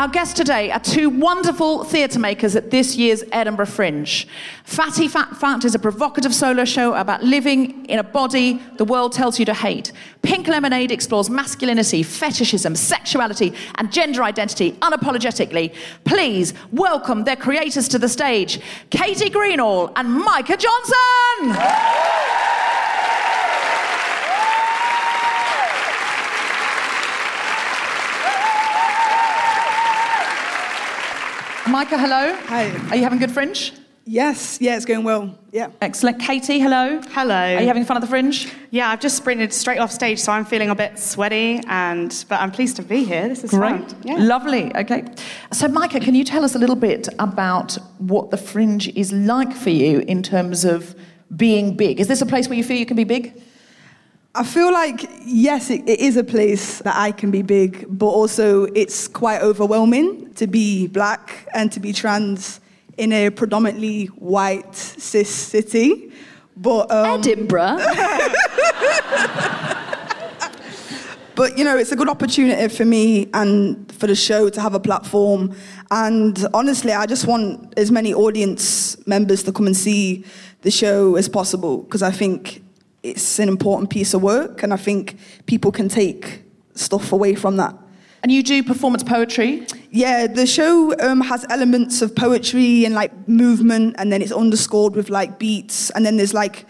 Our guests today are two wonderful theatre makers at this year's Edinburgh Fringe. Fatty Fat Fat is a provocative solo show about living in a body the world tells you to hate. Pink Lemonade explores masculinity, fetishism, sexuality, and gender identity unapologetically. Please welcome their creators to the stage, Katie Greenall and Mika Johnson! Mika, hello. Hi. Are you having good fringe? Yes, yeah, it's going well. Yeah. Excellent. Katie, hello. Hello. Are you having fun at the fringe? Yeah, I've just sprinted straight off stage, so I'm feeling a bit sweaty, and but I'm pleased to be here. This is fun. Yeah. Lovely. Okay. So, Mika, can you tell us a little bit about what the fringe is like for you in terms of being big? Is this a place where you feel you can be big? I feel like, yes, it, it is a place that I can be big, but also it's quite overwhelming to be black and to be trans in a predominantly white cis city. But, um, Edinburgh. but you know, it's a good opportunity for me and for the show to have a platform. And honestly, I just want as many audience members to come and see the show as possible because I think it's an important piece of work, and I think people can take stuff away from that. And you do performance poetry? Yeah, the show um, has elements of poetry and like movement, and then it's underscored with like beats, and then there's like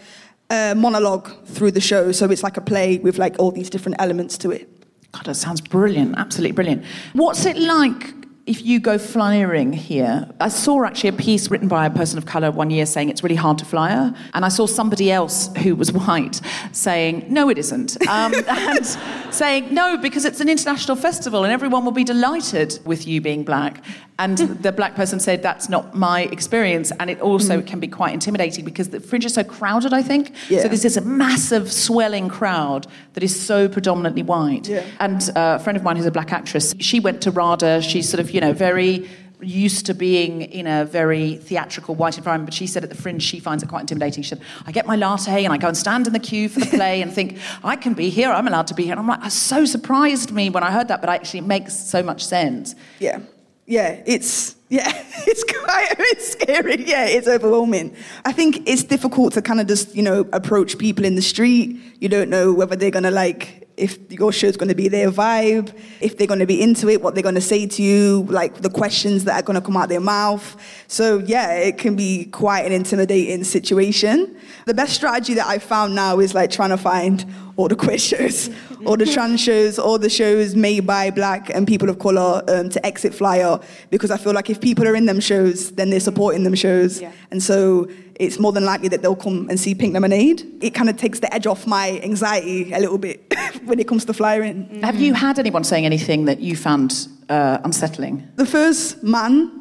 a monologue through the show. So it's like a play with like all these different elements to it. God, that sounds brilliant. Absolutely brilliant. What's it like if you go flyering here? I saw actually a piece written by a person of colour one year saying it's really hard to flyer. And I saw somebody else who was white saying, no, it isn't. Um, and saying, no, because it's an international festival and everyone will be delighted with you being black. And the black person said, that's not my experience. And it also can be quite intimidating because the fringe is so crowded, I think. Yeah. So there's this massive swelling crowd that is so predominantly white. Yeah. And uh, a friend of mine who's a black actress, she went to RADA. She's sort of, you know, very used to being in a very theatrical white environment, but she said at the fringe she finds it quite intimidating. She said, I get my latte and I go and stand in the queue for the play and think, I can be here, I'm allowed to be here. And I'm like, it so surprised me when I heard that, but actually it makes so much sense. Yeah, yeah, it's yeah, it's quite it's scary. Yeah, it's overwhelming. I think it's difficult to kind of just you know approach people in the street. You don't know whether they're gonna like if your show's going to be their vibe, if they're going to be into it, what they're going to say to you, like the questions that are going to come out their mouth. So yeah, it can be quite an intimidating situation. The best strategy that I've found now is like trying to find all the queer shows, all the trans shows, all the shows made by black and people of color um, to exit flyer because I feel like if people are in them shows, then they're supporting them shows. Yeah. And so it's more than likely that they'll come and see Pink Lemonade. It kind of takes the edge off my anxiety a little bit when it comes to flyering. Have you had anyone saying anything that you found uh, unsettling? The first man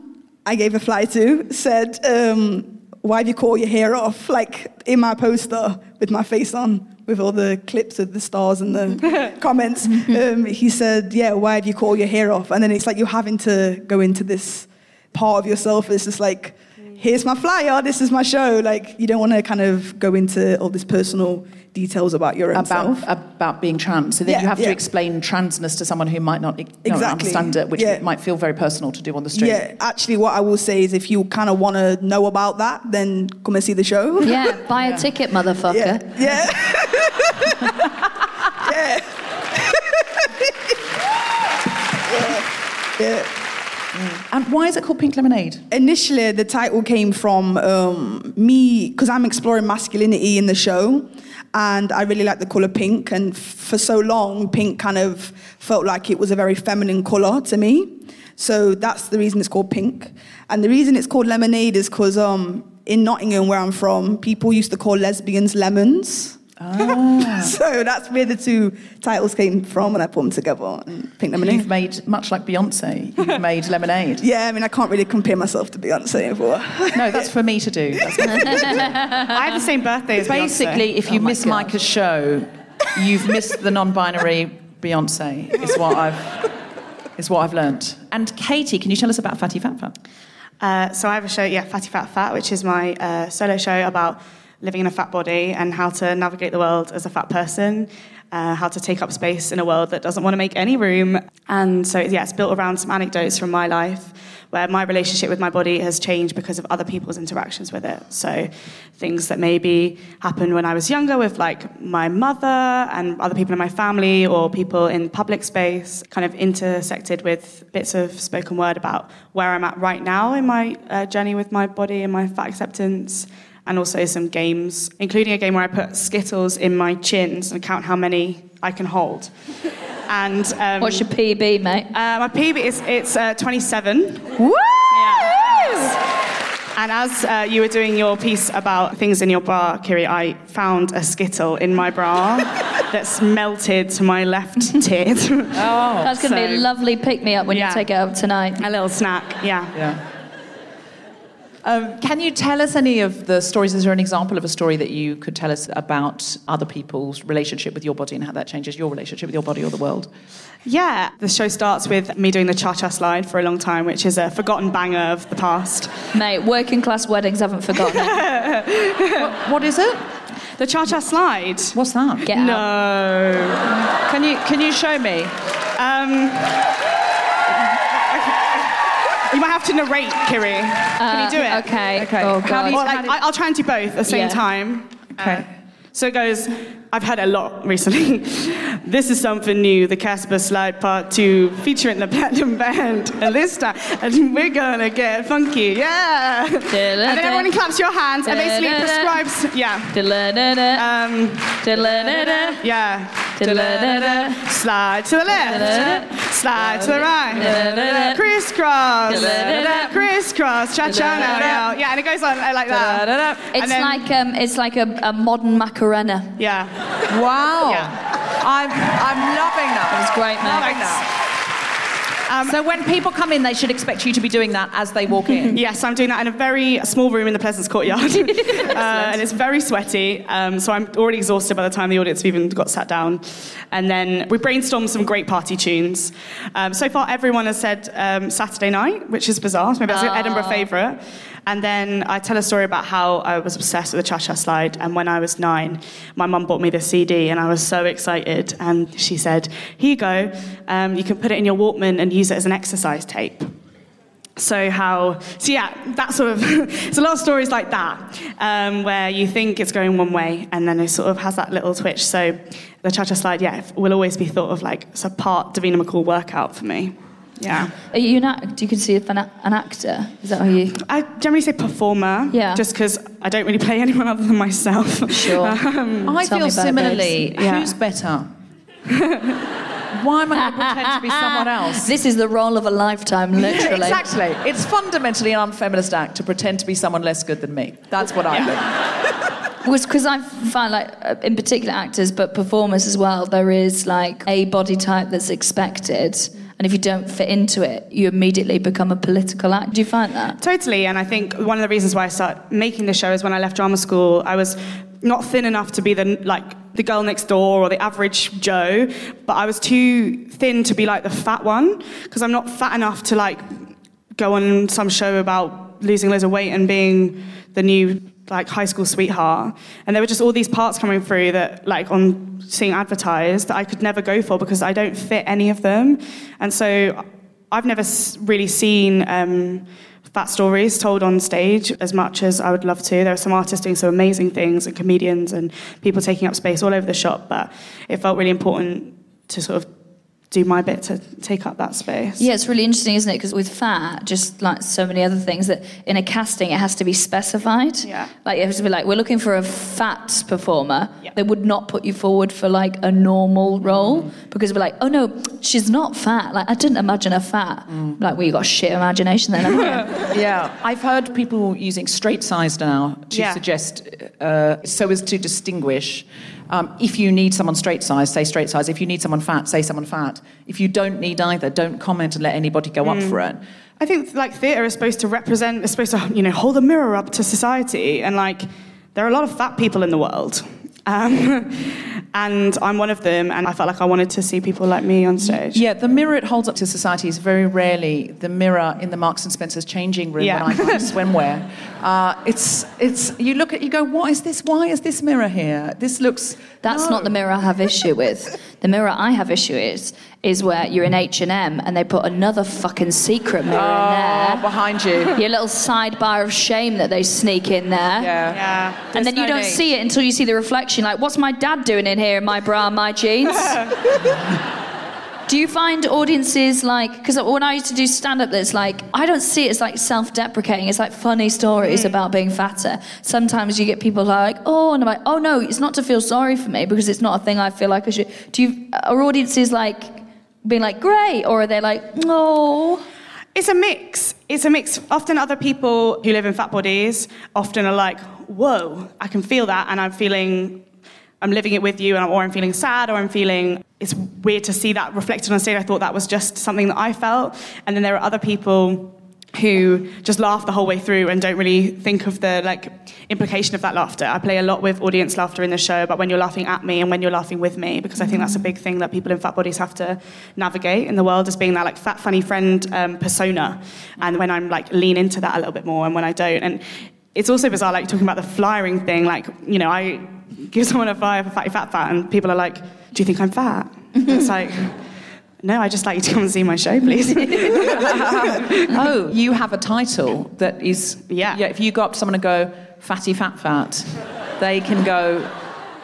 I gave a fly to said, um, why have you call your hair off? Like in my poster with my face on, with all the clips of the stars and the comments. Um, he said, "Yeah, why have you all your hair off?" And then it's like you're having to go into this part of yourself. It's just like, here's my flyer. This is my show. Like you don't want to kind of go into all this personal details about your own about self. about being trans. So then Yeah, you have yeah. to explain transness to someone who might not, not Exactly. understand it, which Yeah. might feel very personal to do on the street. Yeah, actually, what I will say is, if you kind of want to know about that, then come and see the show. Yeah, buy a ticket, motherfucker. Yeah. Yeah. yeah. yeah. And why is it called Pink Lemonade? Initially, the title came from um, me because I'm exploring masculinity in the show, and I really like the color pink. And f- for so long, pink kind of felt like it was a very feminine color to me. So that's the reason it's called pink. And the reason it's called lemonade is because um, in Nottingham, where I'm from, people used to call lesbians lemons. so that's where the two titles came from, and I put them together. And pink lemonade. You've made, much like Beyonce, you've made lemonade. Yeah, I mean, I can't really compare myself to Beyonce, but No, that's for me to do. That's I have the same birthday as Beyonce. Basically, if you miss Mika's show, you've missed the non-binary Beyonce. Is what I've is what I've learnt. And Katie, can you tell us about Fatty Fat Fat? Uh, so I have a show, yeah, Fatty Fat Fat, which is my uh, solo show about living in a fat body and how to navigate the world as a fat person, uh, how to take up space in a world that doesn't want to make any room. And so, yeah, it's built around some anecdotes from my life where my relationship with my body has changed because of other people's interactions with it. So things that maybe happened when I was younger with like my mother and other people in my family or people in public space kind of intersected with bits of spoken word about where I'm at right now in my uh, journey with my body and my fat acceptance and also some games, including a game where I put Skittles in my chins and count how many I can hold. And um, What's your PB, mate? uh, my PB is it's uh, 27. Woo! And as uh, you were doing your piece about things in your bra, Kiri, I found a Skittle in my bra that's melted to my left tit. oh, That's going to be a lovely pick me up when Yeah. you take it out tonight. A little snack, yeah. Yeah. Um, can you tell us any of the stories? Is there an example of a story that you could tell us about other people's relationship with your body and how that changes your relationship with your body or the world? Yeah, the show starts with me doing the cha cha slide for a long time, which is a forgotten banger of the past. Mate, working class weddings haven't forgotten it. What is it? The cha cha slide. What's that? Get out. No. Can you can you show me? Um, you might have to narrate, Kiri. Can you do uh, it? Okay. Okay. Oh, How God. do you- Well, like, I- I'll try and do both at the same Yeah. time. Okay. Uh, so it goes, I've had a lot recently. this is something new, the Casper Slide Part 2, featuring the Platinum Band. And this time, and we're gonna get funky, yeah! And then everyone claps your hands and basically prescribes, yeah. Da-la-da-da. Um, yeah. Slide to the left, slide to the right, crisscross, crisscross, cha cha now, now. Yeah, and it goes on uh, like that. It's And then- like um, it's like a, a modern Macarena. Yeah. Wow. Yeah. I'm I'm loving that. It's great, mate. Loving that. so when people come in, they should expect you to be doing that as they walk in. Yes, I'm doing that in a very small room in the Pleasance Courtyard. uh, and it's very sweaty, um, so I'm already exhausted by the time the audience have even got sat down. And then we brainstormed some great party tunes. Um, so far, everyone has said um, Saturday Night, which is bizarre. So maybe that's an Edinburgh favourite. And then I tell a story about how I was obsessed with the Cha Cha Slide. And when I was nine, my mum bought me the CD, and I was so excited. And she said, Here you go, um, you can put it in your Walkman and use it as an exercise tape. So how? So yeah, that sort of. it's a lot of stories like that um, where you think it's going one way and then it sort of has that little twitch. So the cha-cha slide, yeah, will always be thought of like it's a part Davina McCall workout for me. Yeah. Are you an act? Do you consider an, a- an actor? Is that how you? I generally say performer. Yeah. Just because I don't really play anyone other than myself. Sure. Um, I feel similarly. Yeah. Who's better? Why am I going to pretend to be someone else? This is the role of a lifetime, literally. Exactly. It's fundamentally an unfeminist act to pretend to be someone less good than me. That's what I think. was because I find like uh, in particular actors, but performers as well. There is like a body type that's expected, and if you don't fit into it, you immediately become a political act. Do you find that? Totally, and I think one of the reasons why I started making the show is when I left drama school, I was not thin enough to be the like the girl next door or the average Joe, but I was too thin to be like the fat one because I'm not fat enough to like go on some show about losing loads of weight and being the new like high school sweetheart. And there were just all these parts coming through that like on seeing advertised that I could never go for because I don't fit any of them. And so I've never really seen um, fat stories told on stage as much as I would love to. There are some artists doing some amazing things and comedians and people taking up space all over the shop, but it felt really important to sort of do my bit to take up that space. Yeah, it's really interesting, isn't it? Because with fat, just like so many other things, that in a casting it has to be specified. Yeah. Like it has to be like, we're looking for a fat performer. They would not put you forward for like a normal role because we're like, oh no, she's not fat. Like I didn't imagine her fat. Like, well, you got a shit imagination then. Yeah, I've heard people using straight size now to Yeah. suggest uh, so as to distinguish. Um, if you need someone straight size, say straight size. If you need someone fat, say someone fat. If you don't need either, don't comment and let anybody go up for it. I think like theatre is supposed to represent, it's supposed to, you know, hold a mirror up to society. And like, there are a lot of fat people in the world. Um, and I'm one of them. And I felt like I wanted to see people like me on stage. Yeah, the mirror it holds up to society is very rarely the mirror in the Marks and Spencer's changing room Yeah. when I buy swimwear. Uh, it's it's you look at you go, what is this? Why is this mirror here? This looks. That's no. not the mirror I have issue with. The mirror I have issue is is where you're in H and M and they put another fucking secret mirror Oh, in there. behind you. Your little sidebar of shame that they sneak in there. Yeah. Yeah. And then you don't need. see it until you see the reflection. Like, what's my dad doing in here in my bra and my jeans? do you find audiences like, because when I used to do stand up, it's like, I don't see it as like self deprecating. It's like funny stories mm. about being fatter. Sometimes you get people like, oh, and I'm like, oh no, it's not to feel sorry for me because it's not a thing I feel like I should. Do you, are audiences like being like, great? Or are they like, no? It's a mix. It's a mix. Often other people who live in fat bodies often are like, whoa, I can feel that and I'm feeling, I'm living it with you or I'm feeling sad or I'm feeling, it's weird to see that reflected on stage. I thought that was just something that I felt. And then there are other people who just laugh the whole way through and don't really think of the like implication of that laughter. I play a lot with audience laughter in the show about when you're laughing at me and when you're laughing with me because I think that's a big thing that people in fat bodies have to navigate in the world as being that like fat funny friend um, persona and when I'm like lean into that a little bit more and when I don't and it's also bizarre like talking about the flyering thing like you know I give someone a flyer for fatty fat fat and people are like do you think I'm fat it's like no, I just like you to come and see my show, please. oh, you have a title that is. Yeah. Yeah. If you go up to someone and go, fatty fat fat, they can go,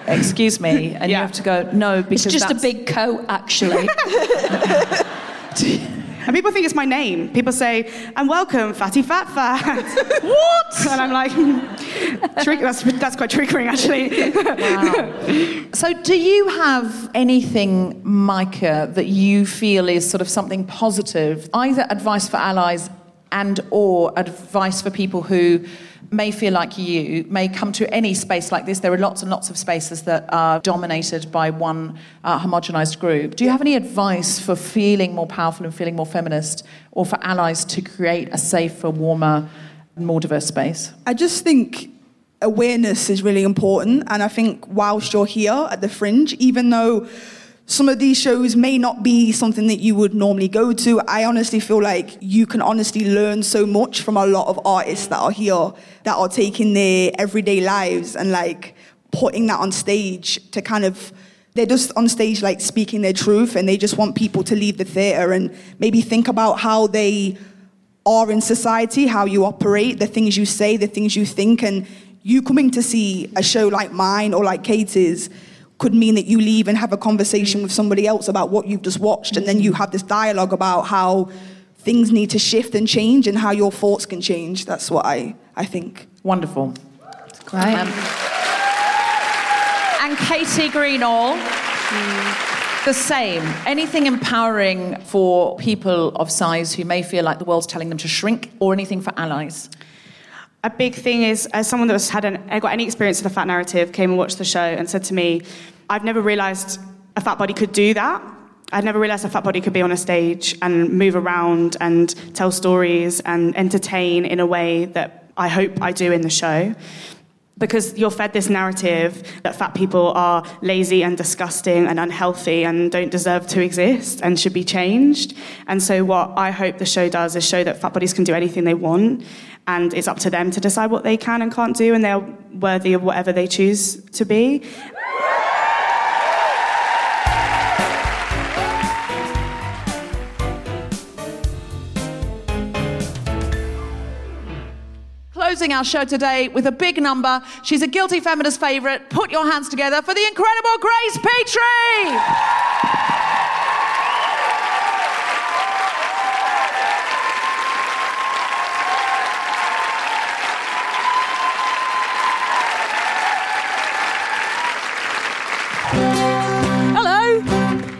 excuse me, and you have to go, no, because It's just a big coat, actually. And people think it's my name. People say, and welcome, Fatty Fat Fat. what? And I'm like, trick, that's, that's quite triggering, actually. So, do you have anything, Mika, that you feel is sort of something positive, either advice for allies and or advice for people who may feel like you may come to any space like this. There are lots and lots of spaces that are dominated by one uh, homogenized group. Do you have any advice for feeling more powerful and feeling more feminist or for allies to create a safer warmer more diverse space? I just think awareness is really important. And I think whilst you're here at the Fringe, even though some of these shows may not be something that you would normally go to, I honestly feel like you can honestly learn so much from a lot of artists that are here that are taking their everyday lives and like putting that on stage to kind of they're just on stage like speaking their truth and they just want people to leave the theatre and maybe think about how they are in society, how you operate, the things you say, the things you think, and you coming to see a show like mine or like Katie's could mean that you leave and have a conversation with somebody else about what you've just watched, and then you have this dialogue about how things need to shift and change and how your thoughts can change. That's what I, I think. wonderful Great. Um, and Katie Greenall, the same. Anything empowering for people of size who may feel like the world's telling them to shrink, or anything for allies? A big thing is, as someone that's had an, got any experience with the fat narrative, came and watched the show and said to me, I've never realised a fat body could do that. I'd never realised a fat body could be on a stage and move around and tell stories and entertain in a way that I hope I do in the show. Because you're fed this narrative that fat people are lazy and disgusting and unhealthy and don't deserve to exist and should be changed. And so, what I hope the show does is show that fat bodies can do anything they want and it's up to them to decide what they can and can't do, and they're worthy of whatever they choose to be. Closing our show today with a big number. She's a guilty feminist favourite. Put your hands together for the incredible Grace Petrie!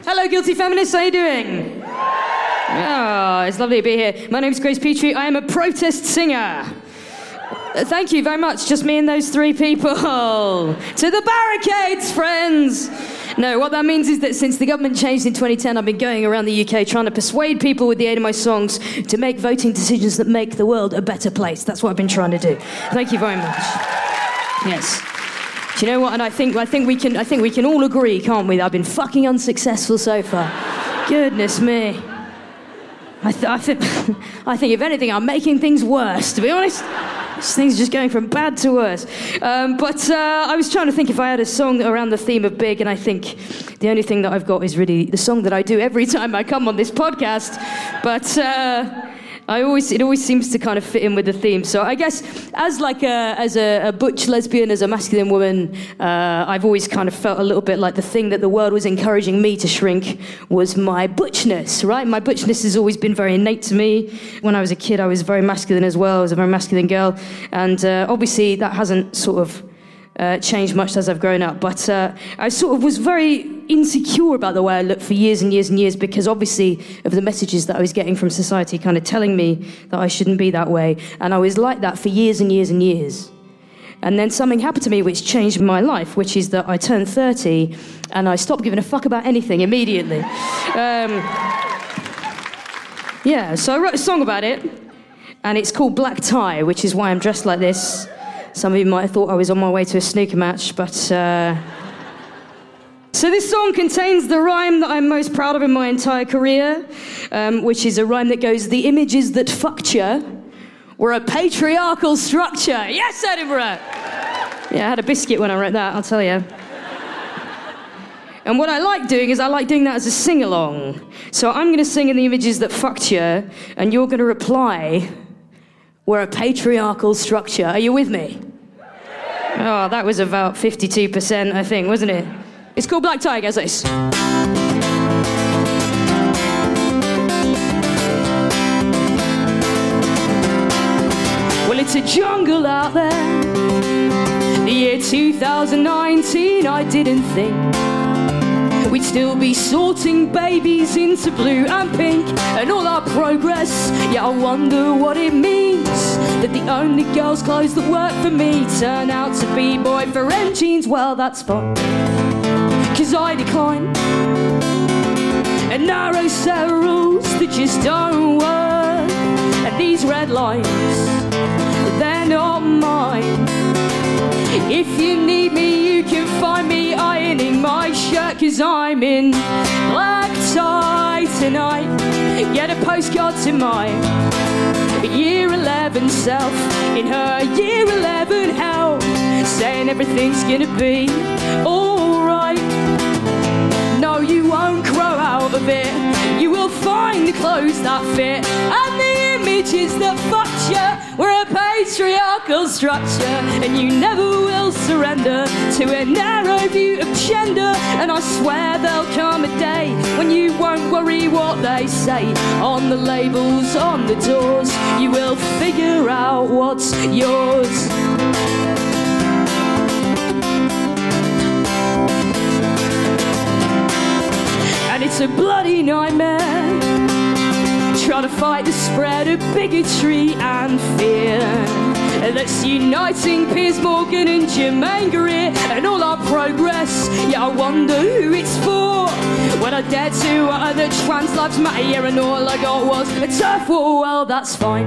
Hello. Guilty feminists. How are you doing? Oh, it's lovely to be here. My name is Grace Petrie. I am a protest singer. Thank you very much. Just me and those three people. To the barricades, friends. No, what that means is that since the government changed in 2010, I've been going around the UK trying to persuade people with the aid of my songs to make voting decisions that make the world a better place. That's what I've been trying to do. Thank you very much. Yes. Do you know what? And I think I think we can I think we can all agree, can't we? That I've been fucking unsuccessful so far. Goodness me. I, th- I think I think if anything, I'm making things worse. To be honest, thing's just going from bad to worse. Um, but uh, I was trying to think if I had a song around the theme of big, and I think the only thing that I've got is really the song that I do every time I come on this podcast. But. Uh, I always, it always seems to kind of fit in with the theme. So I guess as like a, as a, a butch lesbian, as a masculine woman, uh, I've always kind of felt a little bit like the thing that the world was encouraging me to shrink was my butchness, right? My butchness has always been very innate to me. When I was a kid, I was very masculine as well. I was a very masculine girl. And uh, obviously that hasn't sort of uh, changed much as I've grown up. But uh, I sort of was very insecure about the way I looked for years and years and years because obviously of the messages that I was getting from society kind of telling me that I shouldn't be that way. And I was like that for years and years and years. And then something happened to me which changed my life, which is that I turned 30 and I stopped giving a fuck about anything immediately. Um, yeah, so I wrote a song about it, and it's called Black Tie, which is why I'm dressed like this. Some of you might have thought I was on my way to a snooker match, but. Uh... So, this song contains the rhyme that I'm most proud of in my entire career, um, which is a rhyme that goes The images that fucked you were a patriarchal structure. Yes, Edinburgh! Yeah, I had a biscuit when I wrote that, I'll tell you. And what I like doing is I like doing that as a sing along. So I'm going to sing in the images that fucked you, and you're going to reply, We're a patriarchal structure. Are you with me? Oh, that was about 52%, I think, wasn't it? It's called Black Tie, guys. This. Well, it's a jungle out there. The year 2019, I didn't think we'd still be sorting babies into blue and pink and all our progress. Yeah, I wonder what it means that the only girls' clothes that work for me turn out to be boyfriend jeans. Well, that's fine, cause I decline. And narrow set of rules that just don't work. And these red lines, they're not mine. If you need me, you can find me ironing my shirt, cause I'm in black tie tonight. Get a postcard to my year 11 self in her year 11 hell, saying everything's gonna be alright. Grow out of it. You will find the clothes that fit and the images that fucked you. We're a patriarchal structure, and you never will surrender to a narrow view of gender. And I swear there'll come a day when you won't worry what they say on the labels, on the doors. You will figure out what's yours. It's a bloody nightmare. Trying to fight the spread of bigotry and fear. That's uniting Piers Morgan and Germaine Greer and all our progress. Yeah, I wonder who it's for. When I dared to utter that trans lives matter, and all I got was a turf war. Well, that's fine,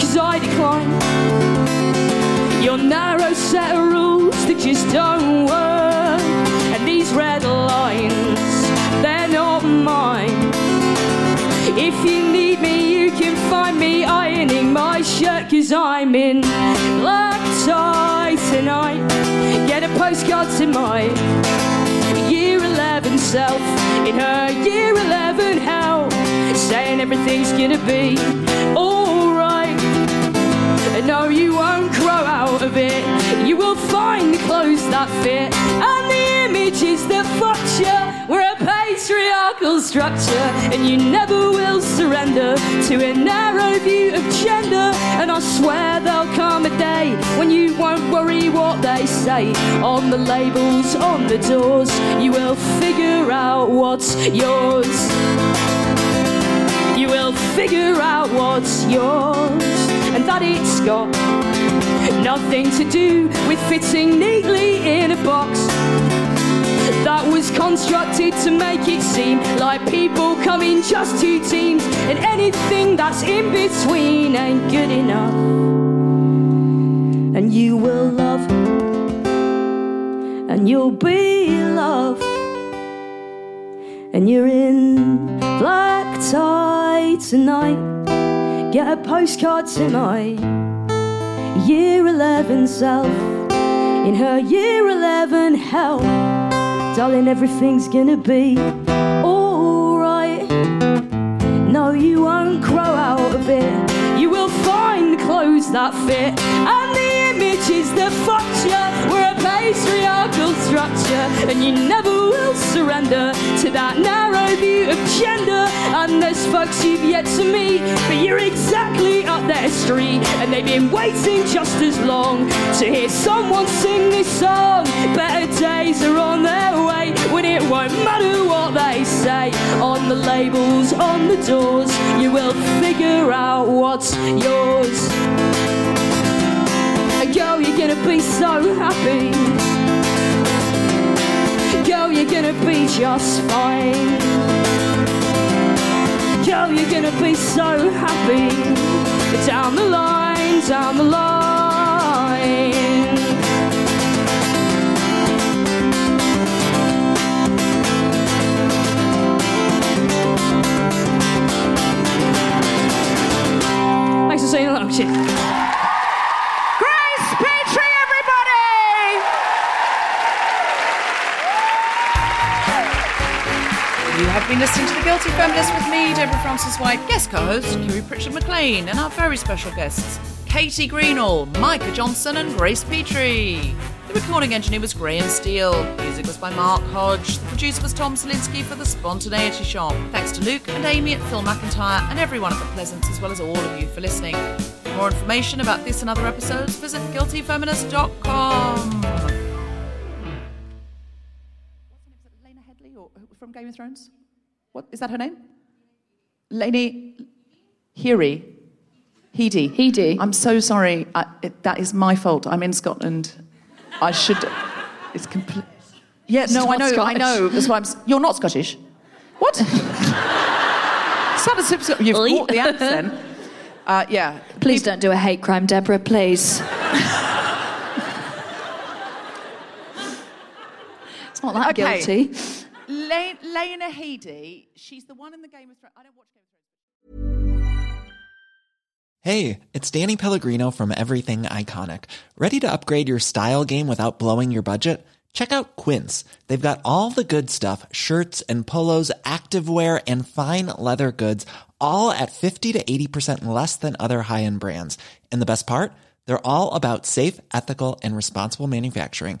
cause I decline your narrow set of rules that just don't work. If you need me, you can find me ironing my shirt, cause I'm in black tie tonight. Get a postcard to my year 11 self in her year 11 hell, saying everything's gonna be alright. And no, you won't grow out of it. You will find the clothes that fit and the images that fuck you. Patriarchal structure, and you never will surrender to a narrow view of gender. And I swear there'll come a day when you won't worry what they say on the labels, on the doors. You will figure out what's yours. You will figure out what's yours, and that it's got nothing to do with fitting neatly in a box that was constructed to make it seem like people come in just two teams, and anything that's in between ain't good enough. And you will love, and you'll be loved, and you're in black tie tonight. Get a postcard to my year 11 self in her year 11 hell. Darling, everything's gonna be alright. No, you won't grow out of it. You will find the clothes that fit and the images that fuck you. Patriarchal structure, and you never will surrender to that narrow view of gender. And there's folks you've yet to meet, but you're exactly up their street, and they've been waiting just as long to hear someone sing this song. Better days are on their way when it won't matter what they say on the labels, on the doors. You will figure out what's yours. Girl, you're gonna be so happy. Girl, you're gonna be just fine. Girl, you're gonna be so happy. Down the line, down the line. Thanks for saying. Cheers. Grace You have been listening to The Guilty Feminist with me, Deborah Frances-White, guest co host Kiri Pritchard-McLean, and our very special guests, Katie Greenall, Mika Johnson, and Grace Petrie. The recording engineer was Graham Steele. Music was by Mark Hodge. The producer was Tom Salinsky for The Spontaneity Shop. Thanks to Luke and Amy at Phil McIntyre and everyone at The Pleasance, as well as all of you for listening. For more information about this and other episodes, visit guiltyfeminist.com. Lena Headley or from Game of Thrones? What is that her name? Lainey Heary. Heedy. Heedy. I'm so sorry. I, it, that is my fault. I'm in Scotland. I should. It's complete. Yeah, It's no, I know. I know. That's why I'm. You're not Scottish. What? Scottish. You've caught the accent. Uh, yeah. Please don't do a hate crime, Deborah, please. it's not that Okay. guilty. Le- Lena Headey. She's the one in the Game of Thrones. I don't watch Game of Thrones. Hey, it's Danny Pellegrino from Everything Iconic. Ready to upgrade your style game without blowing your budget? Check out Quince. They've got all the good stuff shirts and polos, activewear, and fine leather goods, all at 50 to 80% less than other high end brands. And the best part? They're all about safe, ethical, and responsible manufacturing.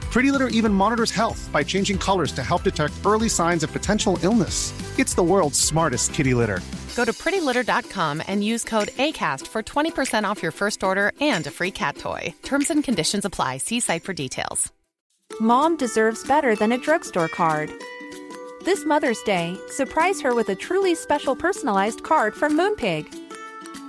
Pretty Litter even monitors health by changing colors to help detect early signs of potential illness. It's the world's smartest kitty litter. Go to prettylitter.com and use code ACAST for 20% off your first order and a free cat toy. Terms and conditions apply. See site for details. Mom deserves better than a drugstore card. This Mother's Day, surprise her with a truly special personalized card from Moonpig.